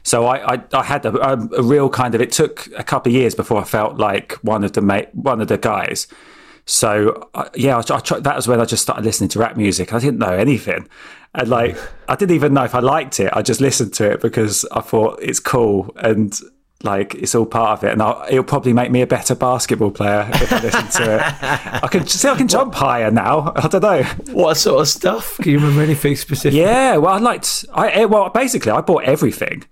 So I, I, I had a, a, real kind of. It took a couple of years before I felt like one of the mate, one of the guys. So uh, yeah, I, I tried, that was when I just started listening to rap music. I didn't know anything, and like I didn't even know if I liked it. I just listened to it because I thought it's cool and like it's all part of it. And I, it'll probably make me a better basketball player if I listen to it. I can see I can jump higher now. I don't know. What sort of stuff? Can you remember anything specific? Yeah, well, I liked. I eh, well, basically, I bought everything.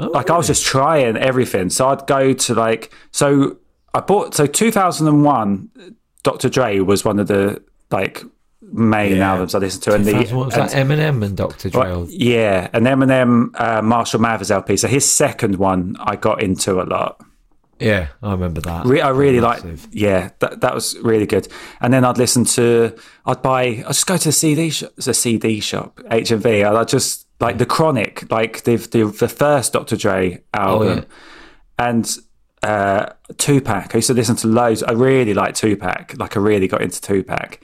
Oh, like I was just trying everything. So I'd go to like. So I bought. So 2001, Dr. Dre was one of the like main Yeah. albums I listened to, and the 2000, what was that? Eminem and Dr. Dre. Right, yeah, and Eminem, uh, Marshall Mathers LP. So his second one, I got into a lot. Yeah, I remember that. Re- I really like, yeah, that that was really good. And then I'd listen to, I'd buy, I'd just go to the CD shop, the CD shop, HMV, and I'd just like the Chronic, like the the, the first Dr. Dre album, Oh, yeah. and uh, Tupac. I used to listen to loads. I really liked Tupac. Like I really got into Tupac.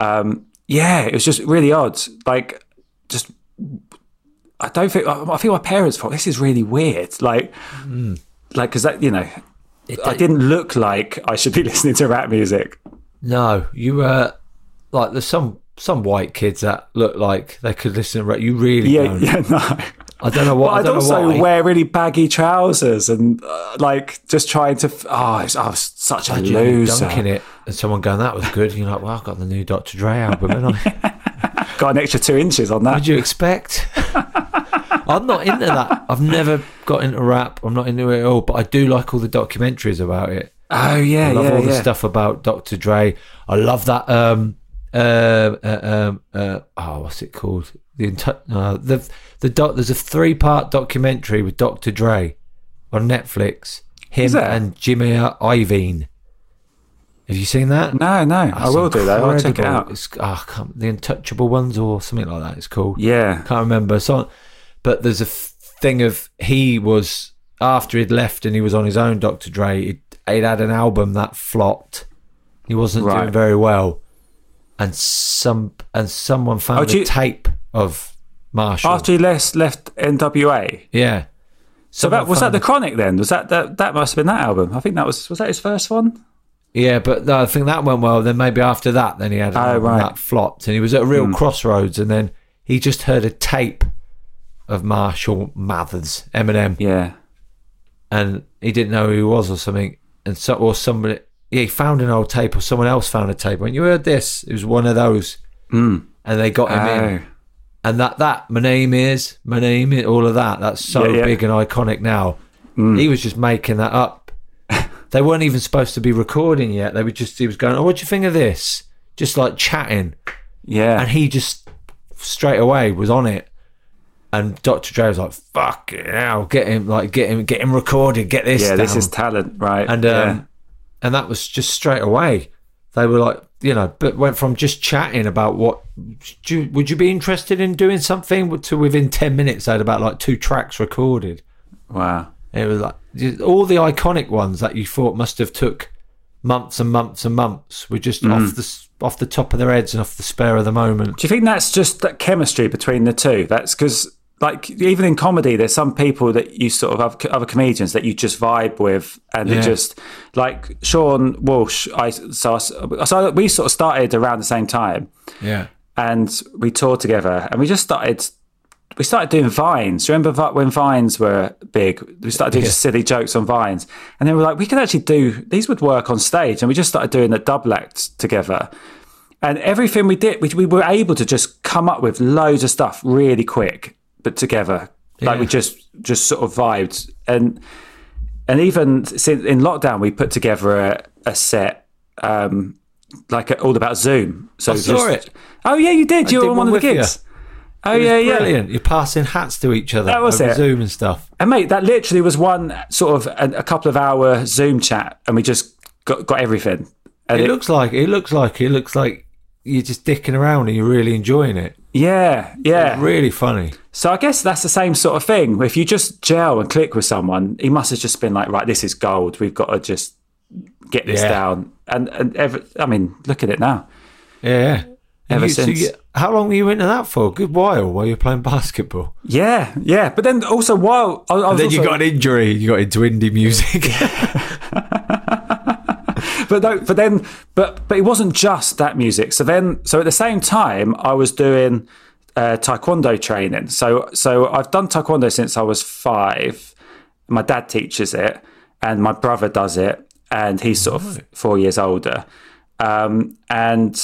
Um, yeah, it was just really odd. Like just. I don't think I I think my parents thought this is really weird. Like, Hmm. like because that you know I didn't look like I should be listening to rap music. No, you were like there's some some white kids that look like they could listen to rap. You really Yeah, don't. yeah, no. I don't know what. But I I'd don't also know why. wear really baggy trousers and uh, like just trying to. F- oh, I was, I was such a loser. dunking it and someone going, "That was good." And you're like, "Well, I've got the new Dr. Dre album." And I, Got an extra two inches on that. what'd you expect? I'm not into that. I've never got into rap. I'm not into it at all. But I do like all the documentaries about it. oh yeah, I love yeah, all the stuff about Dr. Dre. I love that. Um, uh, uh, um, uh, oh, what's it called? The uh, the the doc- There's a three part documentary with Dr. Dre on Netflix. Him and Jimmy Iovine. Have you seen that? No, no, I That's will do that. I'll check it out. It's oh, the Untouchable ones or something like that. It's called. Yeah, Can't remember. So, but there's a f- thing of he was after he'd left and he was on his own. Dr. Dre, he'd, he'd had an album that flopped. He wasn't Right. doing very well, and some and someone found Oh, a you- tape of Marshall. after he left left NWA. yeah. So that was that the Chronic then? Was that that that must have been that album? I think that was was that his first one. Yeah, but no, I think that went well. Then maybe after that, then he had Oh, right. that flopped, and he was at a real crossroads. And then he just heard a tape of Marshall Mathers, Eminem, Yeah, and he didn't know who he was or something. And so, or somebody, yeah, he found an old tape, or someone else found a tape. When you heard this, it was one of those, mm. and they got him in. And that that my name is my name is all of that. That's so Yeah, yeah. big and iconic now. He was just making that up. they weren't even supposed to be recording yet. They were just he was going, "Oh, what do you think of this?" Just like chatting, yeah. and he just straight away was on it. And Dr. Dre was like, "Fuck it, now get him like get him get him recorded, get this yeah, this is talent, right? and yeah. um, and that was just straight away. They were like, you know, but went from just chatting about what do you, would you be interested in doing something to within ten minutes they had about like two tracks recorded, wow. It was like all the iconic ones that you thought must have took months and months and months were just Mm. off the off the top of their heads and off the spare of the moment. Do you think that's just that chemistry between the two? That's because, like, even in comedy, there's some people that you sort of have other comedians that you just vibe with, and Yeah. it just like Sean Walsh. I so, I, so we sort of started around the same time, Yeah. and we toured together, and we just started. We started doing vines. Remember when vines were big? We started doing Yeah. silly jokes on vines, and then we were like, we could actually do these. Would work on stage, and we just started doing the double act together. And everything we did, we, we were able to just come up with loads of stuff really quick, but together. Like we just just sort of vibed, and and even since in lockdown, we put together a, a set um, like a, all about Zoom. So I saw it. Oh yeah, you did. I you were did on one one of the gigs. Oh It yeah, yeah. brilliant. You're passing hats to each other That was it. Zoom and stuff. And mate, that literally was one sort of a, a couple of hour Zoom chat, and we just got got everything. And It, looks like it looks like it looks like you're just dicking around and you're really enjoying it. yeah, yeah. Really funny. So I guess that's the same sort of thing. If you just gel and click with someone, he must have just been like, right, this is gold. We've got to just get this Yeah. down. And and ever, I mean, look at it now. Yeah. Ever you- so since. you- how long were you into that for? A good while while you're playing basketball. Yeah, yeah. But then also while I, I then you got an injury. You got into indie music. but no, but then, but but it wasn't just that music. So then, so at the same time, I was doing uh, taekwondo training. So so I've done taekwondo since I was five. My dad teaches it, and my brother does it, and he's sort of four years older. Um, and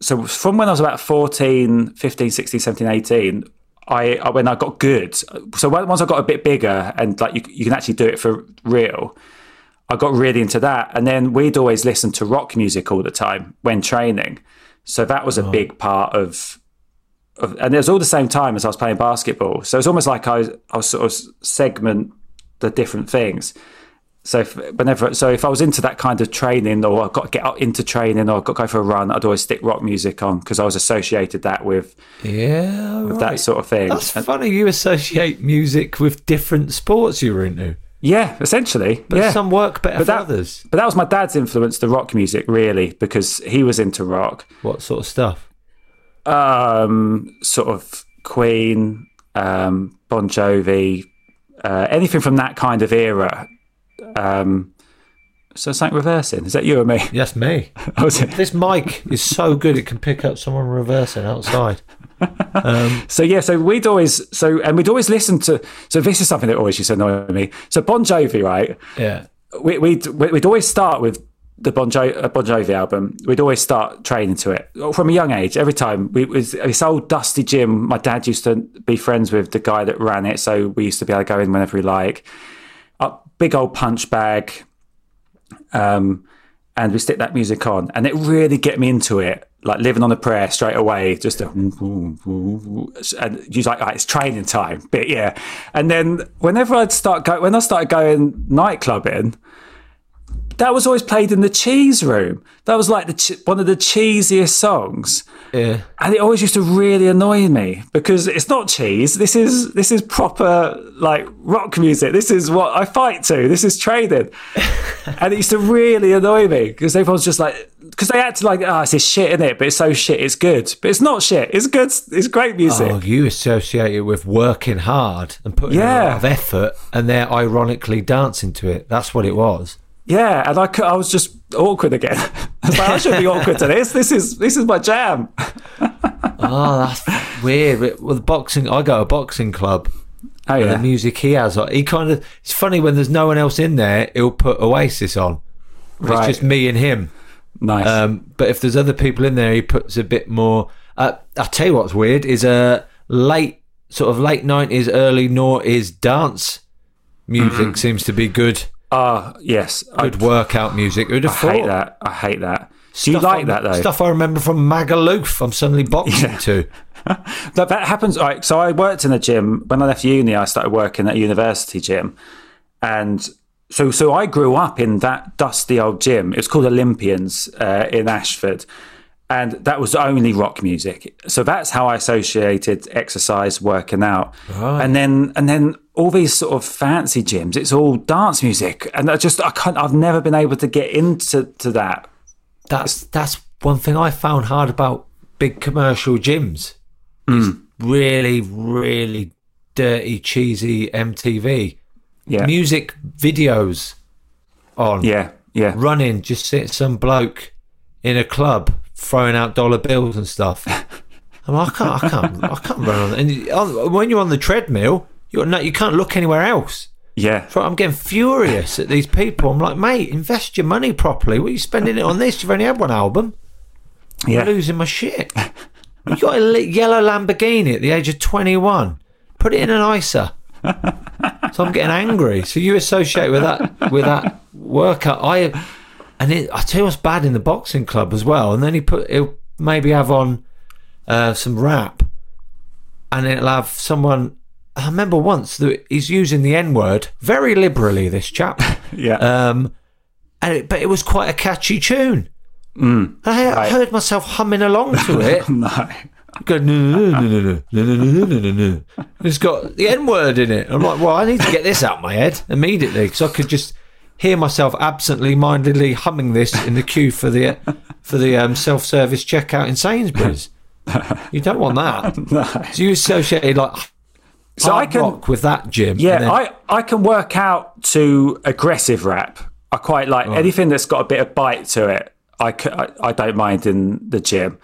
so from when I was about 14, 15, 16, 17, 18, I, I when I got good. So when- once I got a bit bigger and like you, you can actually do it for real. I got really into that. And then we'd always listen to rock music all the time when training. So that was a oh. big part of, of and it was all the same time as I was playing basketball. So it's almost like I was, I was sort of segment the different things. So if, whenever, so if I was into that kind of training, or I got to get out into training, or I got to go for a run, I'd always stick rock music on because I was associated that with, yeah, with right. that sort of thing. That's And- funny. You associate music with different sports you were into, yeah, essentially. but yeah. some work better But that, others. but that was my dad's influence, the rock music, really, because he was into rock. What sort of stuff? um, sort of Queen, um, Bon Jovi, uh, anything from that kind of era. Um, so something reversing. Is that you or me? Yes, me. Oh. This mic is so good it can pick up someone reversing outside. Um, So yeah, so we'd always so and we'd always listen to. So this is something that always used to annoy me. So Bon Jovi, right? yeah. we, we'd we'd always start with the Bon, jo- uh, bon Jovi album. We'd always start training to it from a young age. Every time we was this old dusty gym. My dad used to be friends with the guy that ran it, so we used to be able to go in whenever we like. A big old punch bag, um, and we stick that music on, and it really get me into it. Like living on a prayer straight away, just a, and you're like, oh, it's training time, but yeah. And then whenever I'd start go, when I started going nightclubbing, that was always played in the cheese room. That was like the ch- one of the cheesiest songs, Yeah. and it always used to really annoy me because it's not cheese. This is this is proper like rock music. This is what I fight to. This is training, and it used to really annoy me because everyone's just like because they acted like oh it's this shit in it, but it's so shit it's good, but it's not shit. It's good. It's great music. Oh, you associate it with working hard and putting in a lot of effort, and they're ironically dancing to it. That's what it was. Yeah, and I, I was just awkward again. I like, I should be awkward to this. This is this is my jam. Oh, that's weird. With boxing, I go to a boxing club. Oh and yeah, the music he has, he kind of. It's funny when there's no one else in there. He'll put Oasis on. Right. It's just me and him. nice. Um, but if there's other people in there, he puts a bit more. Uh, I'll tell you what's weird is a late, sort of late nineties, early noughties dance music seems to be good. Ah, yes, I, Good workout music. Who'd have I thought? hate that. I hate that. Do you Stuff like I- that though? Stuff I remember from Magaluf. I'm suddenly boxing Yeah. to. That, that happens. Right, so I worked in a gym when I left uni. I started working at a university gym, and so so I grew up in that dusty old gym. It was called Olympians uh, in Ashford, and that was only rock music. So that's how I associated exercise, working out, Right. and then and then all these sort of fancy gyms. It's all dance music, and I just I can't. I've never been able to get into to that. That's that's one thing I found hard about big commercial gyms. Is Mm. really, really dirty, cheesy MTV Yeah, music videos on. yeah, yeah. running, just sit some bloke in a club throwing out dollar bills and stuff. I'm like, I can't, I can't, I can't run on. And when you're on the treadmill, you're not, you can't look anywhere else. Yeah, So I'm getting furious at these people. I'm like, mate, invest your money properly. What are you spending it on this? You've only had one album. I'm yeah. losing my shit. You got a yellow Lamborghini at the age of 21. Put it in an ISA. so I'm getting angry. So you associate with that with that worker. I and it, I tell you what's bad in the boxing club as well. And then he put he'll maybe have on uh, some rap, and it'll have someone. I remember once that he's using the N word very liberally. This chap. Yeah. Um, and it, but it was quite a catchy tune. Mm. I, I Right. heard myself humming along to it. no. Go no no no no no no no no no no. It's got the N word in it. I'm like, well, I need to get this out of my head immediately because I could just hear myself absently mindedly humming this in the queue for the for the um, self service checkout in Sainsbury's. You don't want that. No. So you associated like So I can rock with that, Jim. Yeah, then- I, I can work out to aggressive rap. I quite like anything that's got a bit of bite to it. I, c- I, I don't mind in the gym.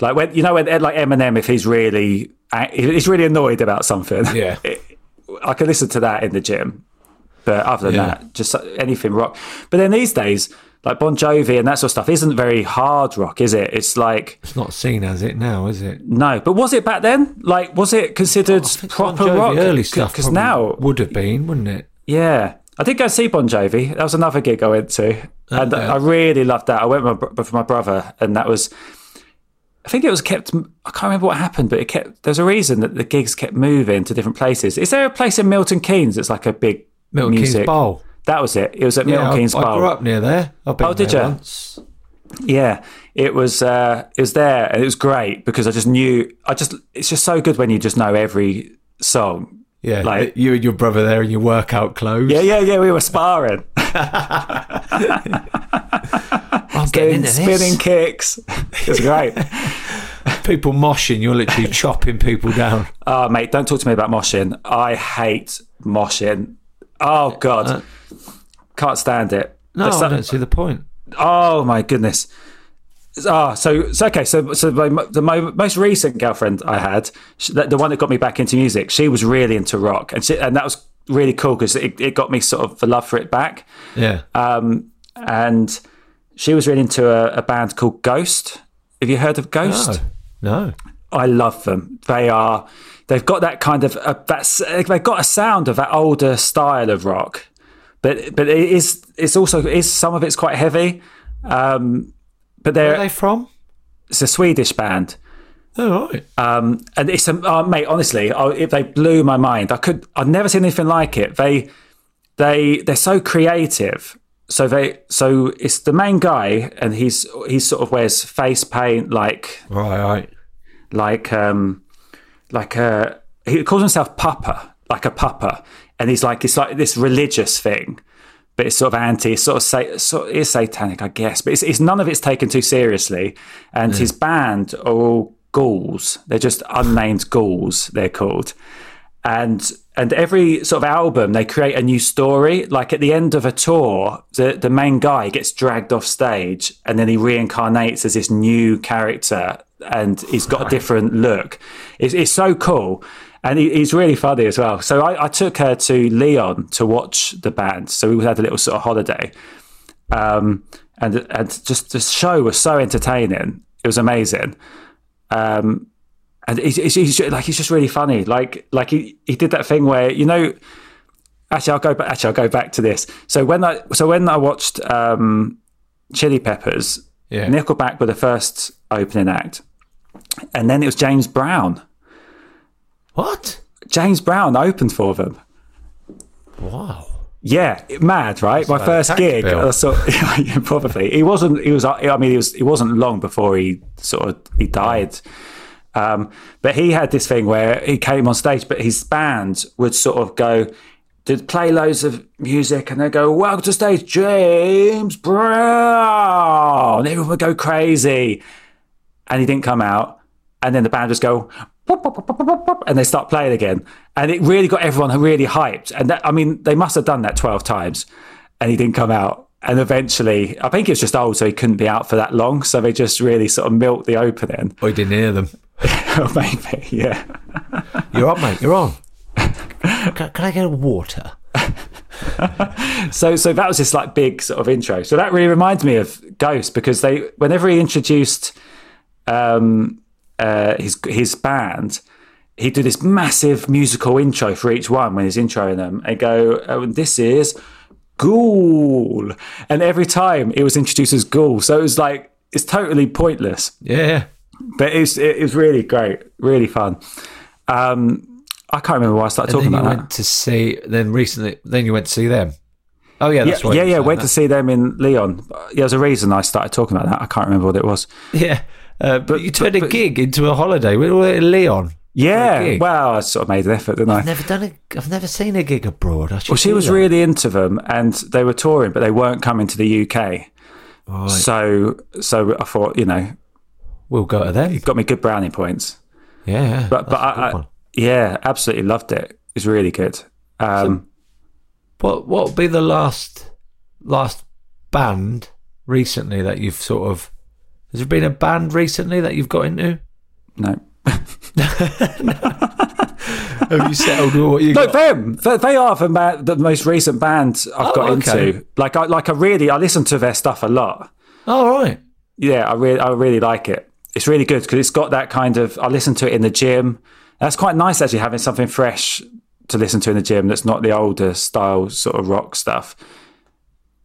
Like when you know when like Eminem, if he's really if he's really annoyed about something, Yeah. it- I can listen to that in the gym. But other than Yeah. that, just anything rock. But then these days, like Bon Jovi and that sort of stuff, isn't very hard rock, is it? It's like it's not seen as it now, is it? no. But was it back then? Like, was it considered oh, think proper Bon rock? early stuff Because now would have been, wouldn't it? Yeah. I did go see Bon Jovi. That was another gig I went to. And. I really loved that. I went with my, with my brother, and that was, I think it was kept, I can't remember what happened, but it kept, there's a reason that the gigs kept moving to different places. Is there a place in Milton Keynes that's like a big Milton music? Keynes Bowl. That was it. It was at Yeah, Milton I, Keynes I Bowl. grew up near there. I've been Oh, did you? once. Yeah, it was. Uh, it was there, and it was great because I just knew. I just. It's just so good when you just know every song. Yeah, Like- you and your brother there in your workout clothes. Yeah, yeah, yeah. We were sparring, I'm getting doing into spinning this. kicks. It was great. People moshing, you're literally chopping people down. Oh, mate, don't talk to me about moshing. I hate moshing. Oh, God. Can't stand it. Uh, No, I don't see the point. Oh, my goodness. Ah, so, so okay. So, so my, the mo- most recent girlfriend I had, she, the, the one that got me back into music, she was really into rock, and she, and that was really cool because it, it got me sort of the love for it back. Yeah. Um, and she was really into a, a band called Ghost. Have you heard of Ghost? no. No. I love them. They are. They've got that kind of. Uh, that's. They've got a sound of that older style of rock, but but it is. It's also. Is some of it's quite heavy. Um, but they're. are they from? it's a Swedish band. Oh, right. Um, and it's a uh, mate. Honestly, I, if they blew my mind. I could. I've never seen anything like it. They, they, they're so creative. So they. So it's the main guy, and he's he sort of wears face paint, like Right, right. like um, like a. He calls himself Papa, like a Papa, and he's like it's like this religious thing. But it's sort of anti, it's sort of sa- sort is satanic, I guess. But it's, it's none of it's taken too seriously. And hmm. his band are all ghouls. They're just unnamed ghouls. They're called. And and every sort of album, they create a new story. Like at the end of a tour, the the main guy gets dragged off stage, and then he reincarnates as this new character, and he's got a different look. It's, it's so cool. And he, he's really funny as well. So I, I took her to Leon to watch the band. So we had a little sort of holiday, um, and and just the show was so entertaining. It was amazing. Um, and he's, he's, he's like he's just really funny. Like like he, he did that thing where you know. Actually, I'll go back. Actually, I'll go back to this. So when I so when I watched um, Chili Peppers, Yeah. Nickelback were the first opening act, and then it was James Brown. What? James Brown opened for them. Wow. Yeah, mad, right? My first gig. bill. I saw, yeah, probably he wasn't. He was. I mean, he was. It wasn't long before he sort of he died. Um, but he had this thing where he came on stage, but his band would sort of go, did play loads of music, and they go, "Welcome to stage, James Brown." And everyone would go crazy, and he didn't come out. And then the band just go, "Pop, pop, pop, pop, pop, pop," and they start playing again, and it really got everyone really hyped. And that, I mean, they must have done that twelve times, and he didn't come out. And eventually, I think he was just old, so he couldn't be out for that long. So they just really sort of milked the opening. Oh, I didn't hear them. Oh, maybe, yeah. You're on, mate. You're on. Can, can I get a water? so so that was this like big sort of intro. So that really reminds me of Ghost because they whenever he introduced um uh his his band, he'd do this massive musical intro for each one when he's introing them and go, oh, this is Ghoul. And every time it was introduced as Ghoul. So it was like it's totally pointless. Yeah. But it was, it was really great, really fun. Um, I can't remember why I started And talking then you about went to see. Then recently, then you went to see them. Oh yeah, that's Yeah, right. yeah, yeah. Went that. to see them in Leon. Yeah, there's a reason I started talking about that. I can't remember what it was. Yeah, uh, but you turned but- a gig into a holiday. We were in Leon. Yeah, well, I sort of made an effort, didn't I? I've never done a. I've never seen a gig abroad. Well, she was that. really into them, and they were touring, but they weren't coming to the UK. Right. So, so I thought, you know, We'll go to them. it got me good brownie points. Yeah, But, but that's a good I, I, yeah, absolutely loved it. It's really good. Um, What what would be the last last band recently that you've sort of? Has there been a band recently that you've got into? no, Have you settled with what you no, got? them. They, are the, ma- the most recent band I've Oh, got okay. into. Like, I like, I really, I listen to their stuff a lot. All right. Yeah, I really, I really like it. It's really good because it's got that kind of. I listen to it in the gym. That's quite nice, actually, having something fresh to listen to in the gym. That's not the older style sort of rock stuff.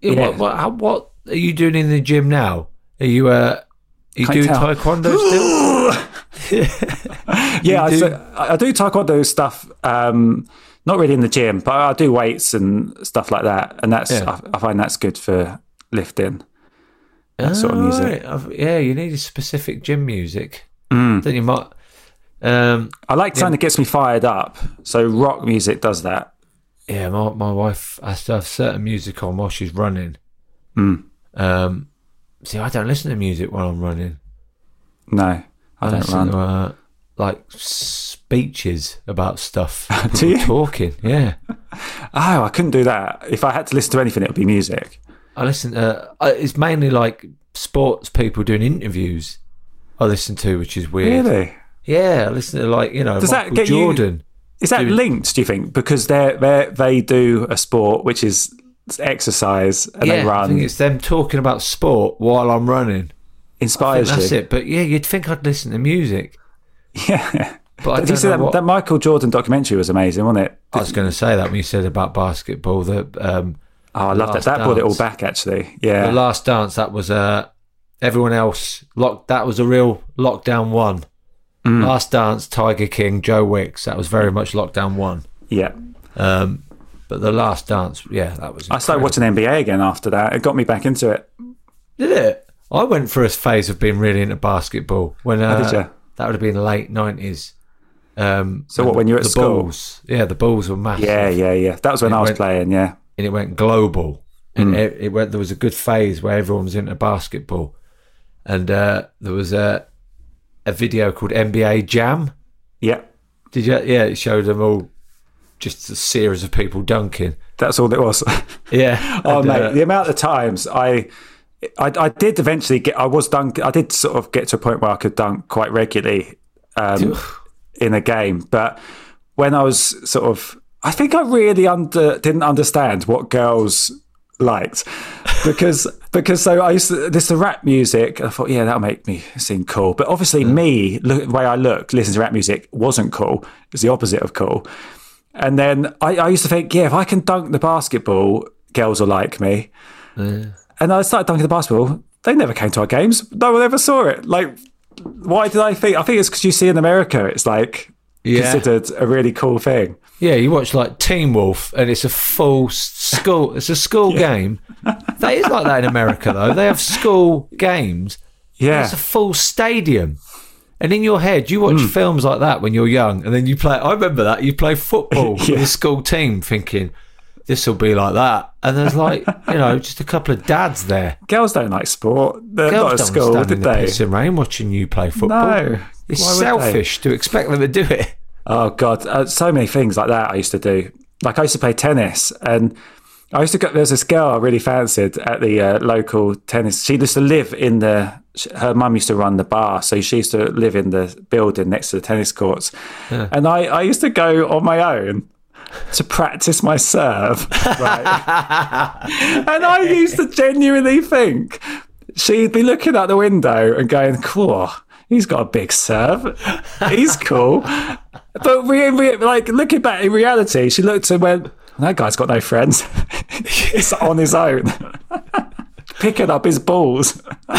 Yeah, Yeah. What, what, how, what are you doing in the gym now? Are you uh, you Can't doing tell. taekwondo still? Yeah, I, do- so, I I do taekwondo stuff. Um, not really in the gym, but I do weights and stuff like that, and that's Yeah. I, I find that's good for lifting. That sort of music. right. Yeah, you need a specific gym music. Mm. Then you might. Um, I like something that gets me fired up. So rock music does that. yeah, my my wife has to have certain music on while she's running. Mm. Um, see, I don't listen to music while I'm running. No, I don't listen run. to uh, like speeches about stuff. Do you? talking? Yeah. Oh, I couldn't do that. If I had to listen to anything, it would be music. I listen. To, uh, it's mainly like sports people doing interviews. I listen to, which is weird. Really? Yeah, I listen to like you know Does that Michael get you- Jordan. Is that Doing- linked? Do you think because they they they do a sport which is exercise and yeah, they I think run it's them talking about sport while I'm running. Inspires that's you? it. But yeah, you'd think I'd listen to music. Yeah. But I Did you see that, what- that Michael Jordan documentary was amazing, wasn't it? I was going to say that when you said about basketball, that um, Oh, I love that. That brought it all back, actually. Yeah. the last dance that was uh, everyone else lock. That was a real lockdown one. Mm. Last dance, Tiger King, Joe Wicks. That was very much lockdown one. yeah. Um, but the last dance, yeah, that was. I started watching NBA again after that. It got me back into it. Did it? I went through a phase of being really into basketball when uh, Oh, did ya? that would have been late nineties. Um, So what, when you were at the school? Bulls, yeah, the Bulls were massive. Yeah, yeah, yeah. That was when It I was went- playing, yeah. and it went global. And Mm. it, it went. There was a good phase where everyone was into basketball, and uh, there was a a video called NBA Jam. Yeah. Did you? Yeah, it showed them all, just a series of people dunking. That's all it was. Yeah. oh, And, mate. uh, the amount of times I, I. I did eventually get. I was dunk. I did sort of get to a point where I could dunk quite regularly um, in a game. But when I was sort of, I think I really under didn't understand what girls liked because because so I used to this the rap music. I thought, yeah, that'll make me seem cool. But obviously, me look the way I looked listening to rap music wasn't cool. It was the opposite of cool. And then I, I used to think, yeah, if I can dunk the basketball, girls will like me. And I started dunking the basketball. They never came to our games. No one ever saw it. Like, why did I think? I think it's because you see in America, it's like Yeah. considered a really cool thing. Yeah, you watch like Teen Wolf, and it's a full school. It's a school game. That is like that in America, though. They have school games. Yeah, It's a full stadium. And in your head, you watch films like that when you're young, and then you play. I remember that you play football with Yeah. a school team, thinking this will be like that. And there's like you know just a couple of dads there. girls don't like sport. They're Girls not at don't school, stand did in the they? pissing rain watching you play football. No, it's Why selfish to expect them to do it. Oh god, uh, so many things like that I used to do. Like I used to play tennis, and I used to go. There's this girl I really fancied at the uh, local tennis. She used to live in the. Her mum used to run the bar, so she used to live in the building next to the tennis courts. And I, I used to go on my own to practice my serve. Right? and I used to genuinely think she'd be looking out the window and going, "Cool, he's got a big serve. He's cool." But we, we, like looking back in reality, she looked and went, "That guy's got no friends. He's on his own." Picking up his balls.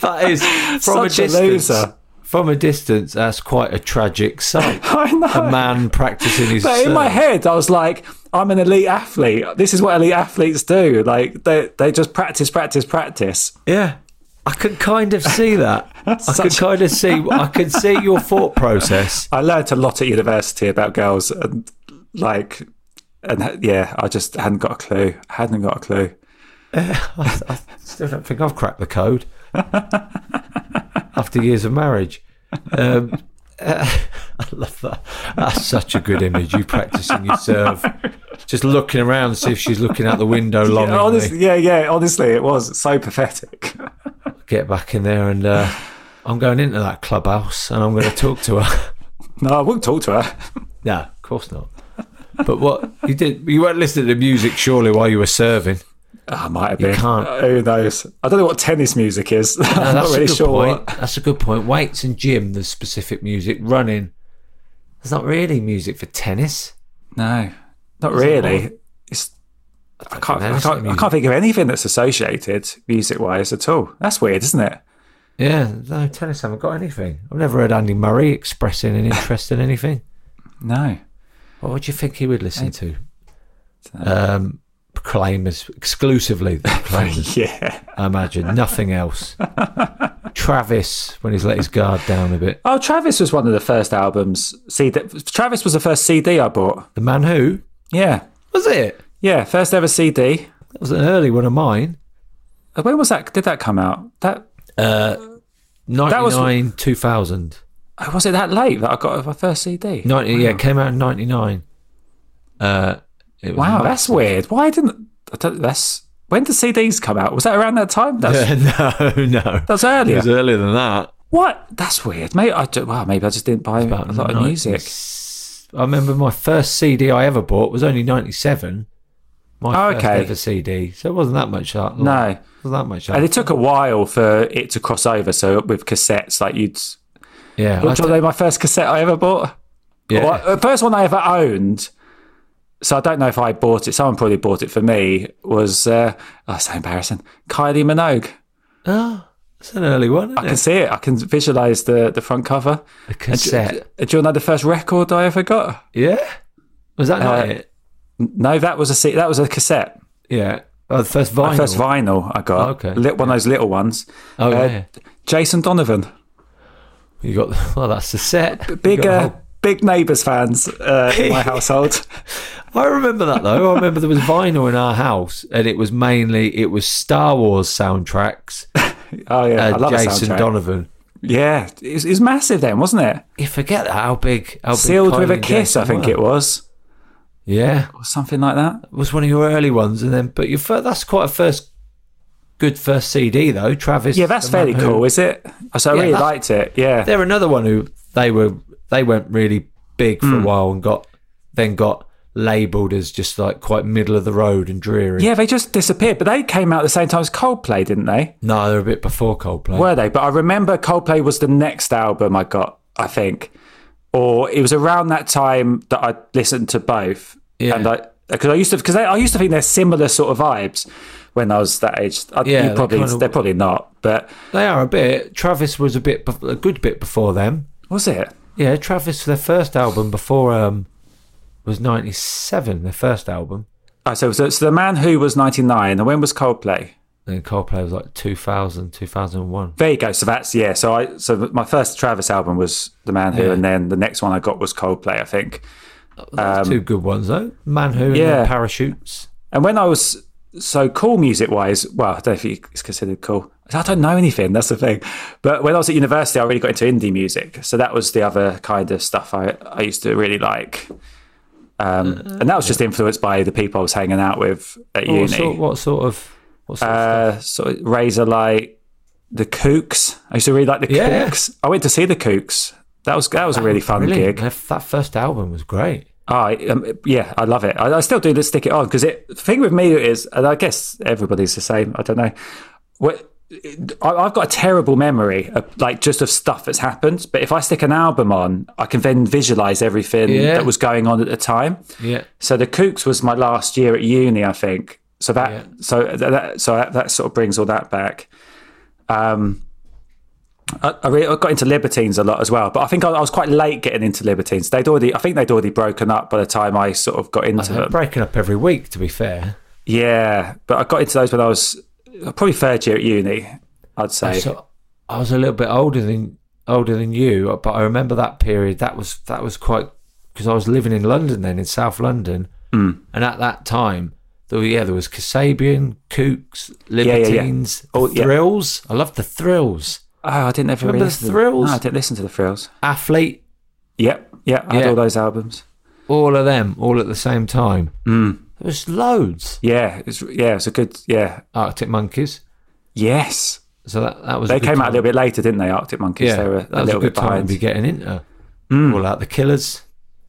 That is from Such a a distance. loser. From a distance, that's quite a tragic sight. I know. A man practicing his. But in my head, I was like, I'm an elite athlete. This is what elite athletes do. Like they they just practice, practice, practice. Yeah. I can kind of see that. I can kind of see. I can see your thought process. I learnt a lot at university about girls and like, and yeah, I just hadn't got a clue. hadn't got a clue. I, I still don't think I've cracked the code after years of marriage. Um, uh, I love that. That's such a good image. You practicing your serve, just looking around to see if she's looking out the window Yeah, longingly. honestly, yeah, yeah. Honestly, it was so pathetic. Get back in there, and uh, I'm going into that clubhouse, and I'm going to talk to her. no, I won't talk to her. no, of course not. But what you did, you weren't listening to music surely while you were serving. I might have been. You can't. Uh, Who knows? I don't know what tennis music is. No, I'm not that's really a good sure. point. What... That's a good point. Weights and gym, there's specific music. Running, there's not really music for tennis. No, not really. not? It's. I don't can't, I, can't, I can't think of anything that's associated music wise at all. That's weird, isn't it? Yeah, no, tennis haven't got anything. I've never heard Andy Murray expressing an interest in anything. No. What would you think he would listen to? Um, Proclaimers exclusively. Proclaimers, Yeah. I imagine nothing else. Travis when he's let his guard down a bit. Oh, Travis was one of the first albums. CD. Travis was the first CD I bought. The man who Yeah. was it? Yeah, first ever CD. That was an early one of mine. Uh, When was that? Did that come out? That Uh, That was- 99, 2000. Oh, was it that late that I got my first CD? 90, Yeah, it came out in 99. Uh, it was Wow, that's weird. Why didn't that's when did CDs come out? Was that around that time? That's, no, no. that's earlier. It was earlier than that. What? That's weird. Maybe I do, maybe I just didn't buy a lot of music. I remember my first CD I ever bought was only 97. My Oh, first okay. ever CD. So it wasn't that much. That. No. It wasn't that much. And it took a while for it to cross over. So with cassettes, like you'd. Yeah. Which I one my first cassette I ever bought? Yeah. Well, the first one I ever owned. So I don't know if I bought it. Someone probably bought it for me. Was uh, oh, so embarrassing. Kylie Minogue. oh, it's an early one. Isn't I can see it. I can visualize the the front cover. A cassette. Do, do you know the first record I ever got? yeah. Was that not Uh, it? No, that was a C- that was a cassette. Yeah. Oh, the first My vinyl. first vinyl I got. Oh, okay. Lit, one of those little ones. Oh, Uh, yeah. Jason Donovan. You got. Well, that's the set. Big a uh, big neighbours fans uh, in my household. I remember that though. I remember there was vinyl in our house, and it was mainly it was Star Wars soundtracks. Oh yeah, I Uh, love a Jason. Donovan. Yeah, it was, it was massive then, wasn't it? You forget how big. How big Sealed with a kiss, I think were. it was, Yeah, or something like that. it was one of your early ones, and then but your fir- that's quite a first good first CD though. Travis. Yeah, that's fairly who- cool, is it? So I Yeah, really liked it. Yeah, They're another one who they were they went really big for Hmm. a while and got then got labelled as just like quite middle of the road and dreary. yeah, they just disappeared. But they came out at the same time as Coldplay, didn't they? No, they're a bit before Coldplay. Were they? But I remember Coldplay was the next album I got. I think, or it was around that time that I listened to both. Yeah. and I because I used to because I used to think they're similar sort of vibes when I was that age. I, Yeah, you they probably kind of- they're probably not. But They are a bit. Travis was a bit a good bit before them. was it? Yeah, Travis, their first album before um was ninety seven. Their first album. Oh, so, so, so the Man Who was 99, and when was Coldplay? Then Coldplay was like 2000, 2001. There you go. So that's yeah. So I so my first Travis album was The Man Who, Yeah. and then the next one I got was Coldplay, I think. That's two good ones though. Man Who Um, yeah. then Parachutes. And when I was so cool music wise, well, I don't know if it's considered cool. I don't know anything. That's the thing. But when I was at university, I really got into indie music. So that was the other kind of stuff I, I used to really like. Um, and that was just influenced by the people I was hanging out with at What uni. sort, what sort of what sort of uh, sort of Razorlight, the Kooks. I used to really like the Yeah. Kooks. I went to see the Kooks. That was that was a really fun gig. That first album was great. Oh, I, um, yeah, I love it. I, I still do this, stick it on because it. The thing with me is, and I guess everybody's the same. I don't know. What I, I've got a terrible memory of like just of stuff that's happened. But if I stick an album on, I can then visualize everything Yeah. that was going on at the time. Yeah. So the Kooks was my last year at uni, I think. So that Yeah. so that so that sort of brings all that back. Um, I, I, really, I got into Libertines a lot as well, but I think I, I was quite late getting into Libertines. They'd already, I think they'd already broken up by the time I sort of got into them. breaking up every week. To be fair, Yeah, but I got into those when I was probably third year at uni. I'd say. so I was a little bit older than older than you, but I remember that period. That was that was quite because I was living in London then, in South London, Hmm. and at that time, there were, yeah, there was Kasabian, Kooks, yeah, yeah. Libertines, the Oh, yeah. Thrills. I loved the Thrills. Oh, I didn't ever Remember really the listen to Thrills? No, I didn't listen to the Thrills. Athlete, Yep, yeah, I had Yeah. all those albums. all of them, all at the same time. Mm. There was loads. Yeah, it's yeah, it's a good yeah. Arctic Monkeys. Yes, So that that was they came out a little bit later, didn't they? Arctic Monkeys. Yeah, they were that a was little a good bit time behind. to be getting into. Mm. All out the Killers.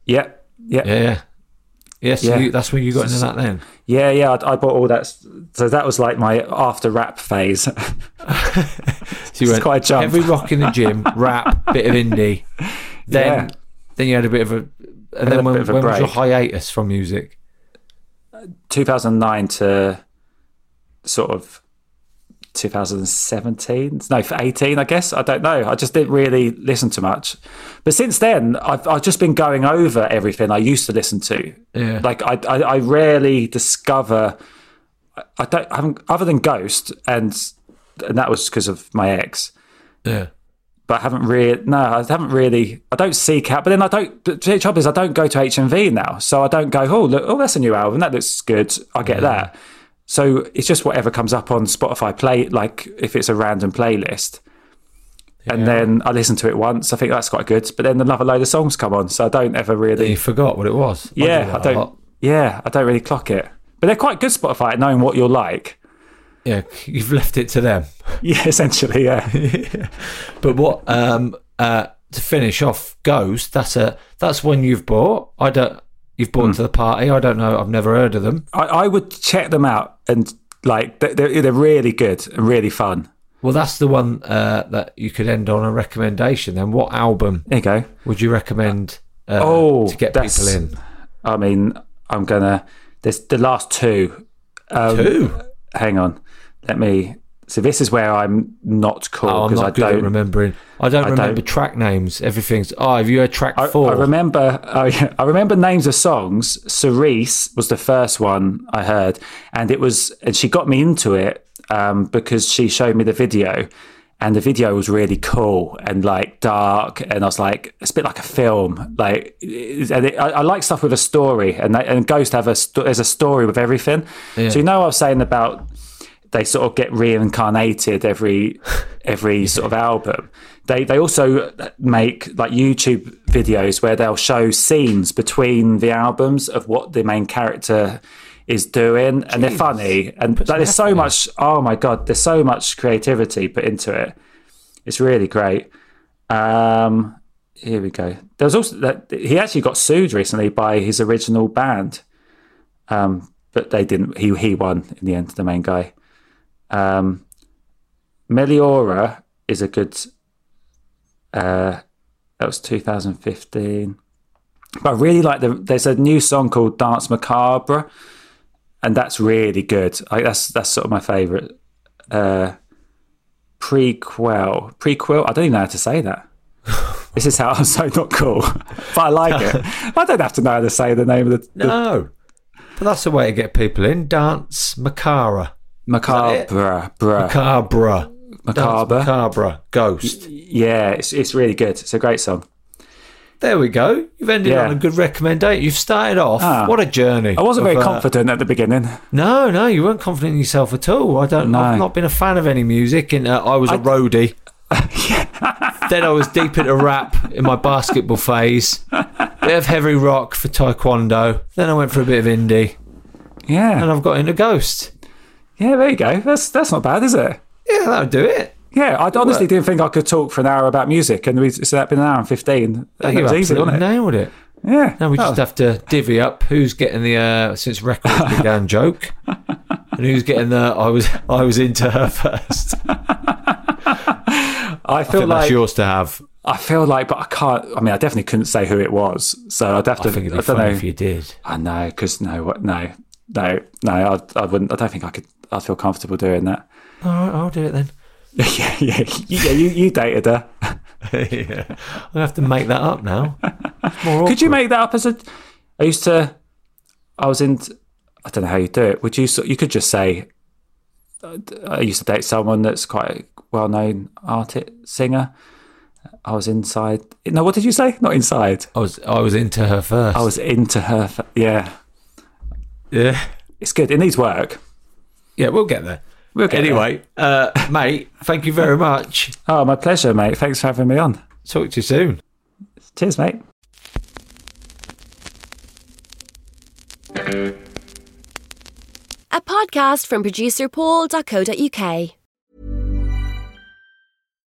Yeah, Yeah, yeah. Yes, Yeah. you, that's when you got into that then. Yeah, yeah, I, I bought all that. So that was like my after rap phase. So you It's quite a jump. Heavy rock in the gym, rap, bit of indie. Then, Yeah. then you had a bit of a. And then when, a was your hiatus from music? Uh, 2009 to sort of 2017. No, for 18, I guess. I don't know. I just didn't really listen to much. But since then, I've, I've just been going over everything I used to listen to. Yeah. Like I, I, I rarely discover. I- don't. I haven't, other than Ghost, and and that was because of my ex. Yeah. but I haven't really. No, I haven't really. I don't seek out, but then I don't. The trouble is, I don't go to HMV now, so I don't go. Oh, look, oh, that's a new album. That looks good. I get that. So it's just whatever comes up on Spotify play, like if it's a random playlist. And then I listen to it once. I think that's quite good. But then another load of songs come on, so I don't ever really. You forgot what it was. I do yeah, I don't. Yeah, I don't really clock it. But they're quite good Spotify at knowing what you're like. Yeah, you've left it to them. Yeah, essentially, yeah. But what um uh to finish off Ghost, that's a that's one you've bought. I don't you've bought to the party. I don't know. I've never heard of them. I, I would check them out and like they're, they're really good and really fun. Well, that's the one uh, that you could end on a recommendation. Then, what album There you go. would you recommend uh, Oh, to get people in? I mean, I'm gonna. There's the last two. Um, Two. Hang on. Let me. So this is where I'm not cool Oh, because not I don't. remembering. I don't I remember don't- track names. Everything's. Oh, have you heard track I, four? I remember. Oh, yeah, I remember names of songs. Cirice was the first one I heard, and it was, and she got me into it um, because she showed me the video, and the video was really cool and like dark, and I was like, it's a bit like a film, like, and it, I, I like stuff with a story, and they, and Ghost have a there's a story with everything. So you know, what I was saying about they sort of get reincarnated every every sort of album. They they also make like YouTube videos where they'll show scenes between the albums of what the main character is doing, and they're funny. And like, there's so much. Oh my god, there's so much creativity put into it. It's really great. Um, here we go. There was also that he actually got sued recently by his original band, um, but they didn't. He he won in the end. The main guy. Um, Meliora is a good. Uh, that was 2015. But I really like the. There's a new song called "Dance Macabre," and that's really good. I, that's that's sort of my favorite. Uh, Prequelle, Prequelle. I don't even know how to say that. This is how I'm so not cool, but I like it. I don't have to know how to say the name of the, the No. But that's the way to get people in. Dance macabre. Macabre, bruh. Macabre. Macabre. Macabre. Ghost. Yeah, it's it's really good. It's a great song. There we go. You've ended Yeah. on a good recommendation. You've started off. Ah. what a journey. I wasn't of, very uh, confident at the beginning. No, no, you weren't confident in yourself at all. I don't. No. I've not been a fan of any music, and uh, I was a roadie. then I was deep into rap in my basketball phase. Bit of heavy rock for taekwondo. Then I went for a bit of indie, Yeah, and I've got into Ghost. Yeah. There you go. That's that's not bad, is it? Yeah, that would do it. Yeah, I honestly didn't think I could talk for an hour about music, and we, so that been an hour and fifteen. And it was easy, wasn't it? nailed it. Yeah. Now we just Oh, have to divvy up who's getting the uh, since records began joke, and who's getting the I was I was into her first. I I feel think like that's yours to have. I feel like, but I can't. I mean, I definitely couldn't say who it was, so I'd have to. I think it'd I don't funny know. if you did. I know because no, what- no, no, no. I, I wouldn't. I don't think I could. I'd feel comfortable doing that. All right, I'll do it then. yeah, yeah, yeah. You, you dated her. yeah. I'm have to make that up now. More Could you make that up as a? I used to. I was in. I don't know how you do it. Would you? You could just say. I used to date someone that's quite a well-known artist singer. I was inside. No, what did you say? Not inside. I was I was into her first. I was into her. f- Yeah, yeah. it's good. It needs work. Yeah, we'll get there. We'll get anyway, uh, mate, thank you very much. Oh, my pleasure, mate. Thanks for having me on. Talk to you soon. Cheers, mate. A podcast from producer paul.co.uk.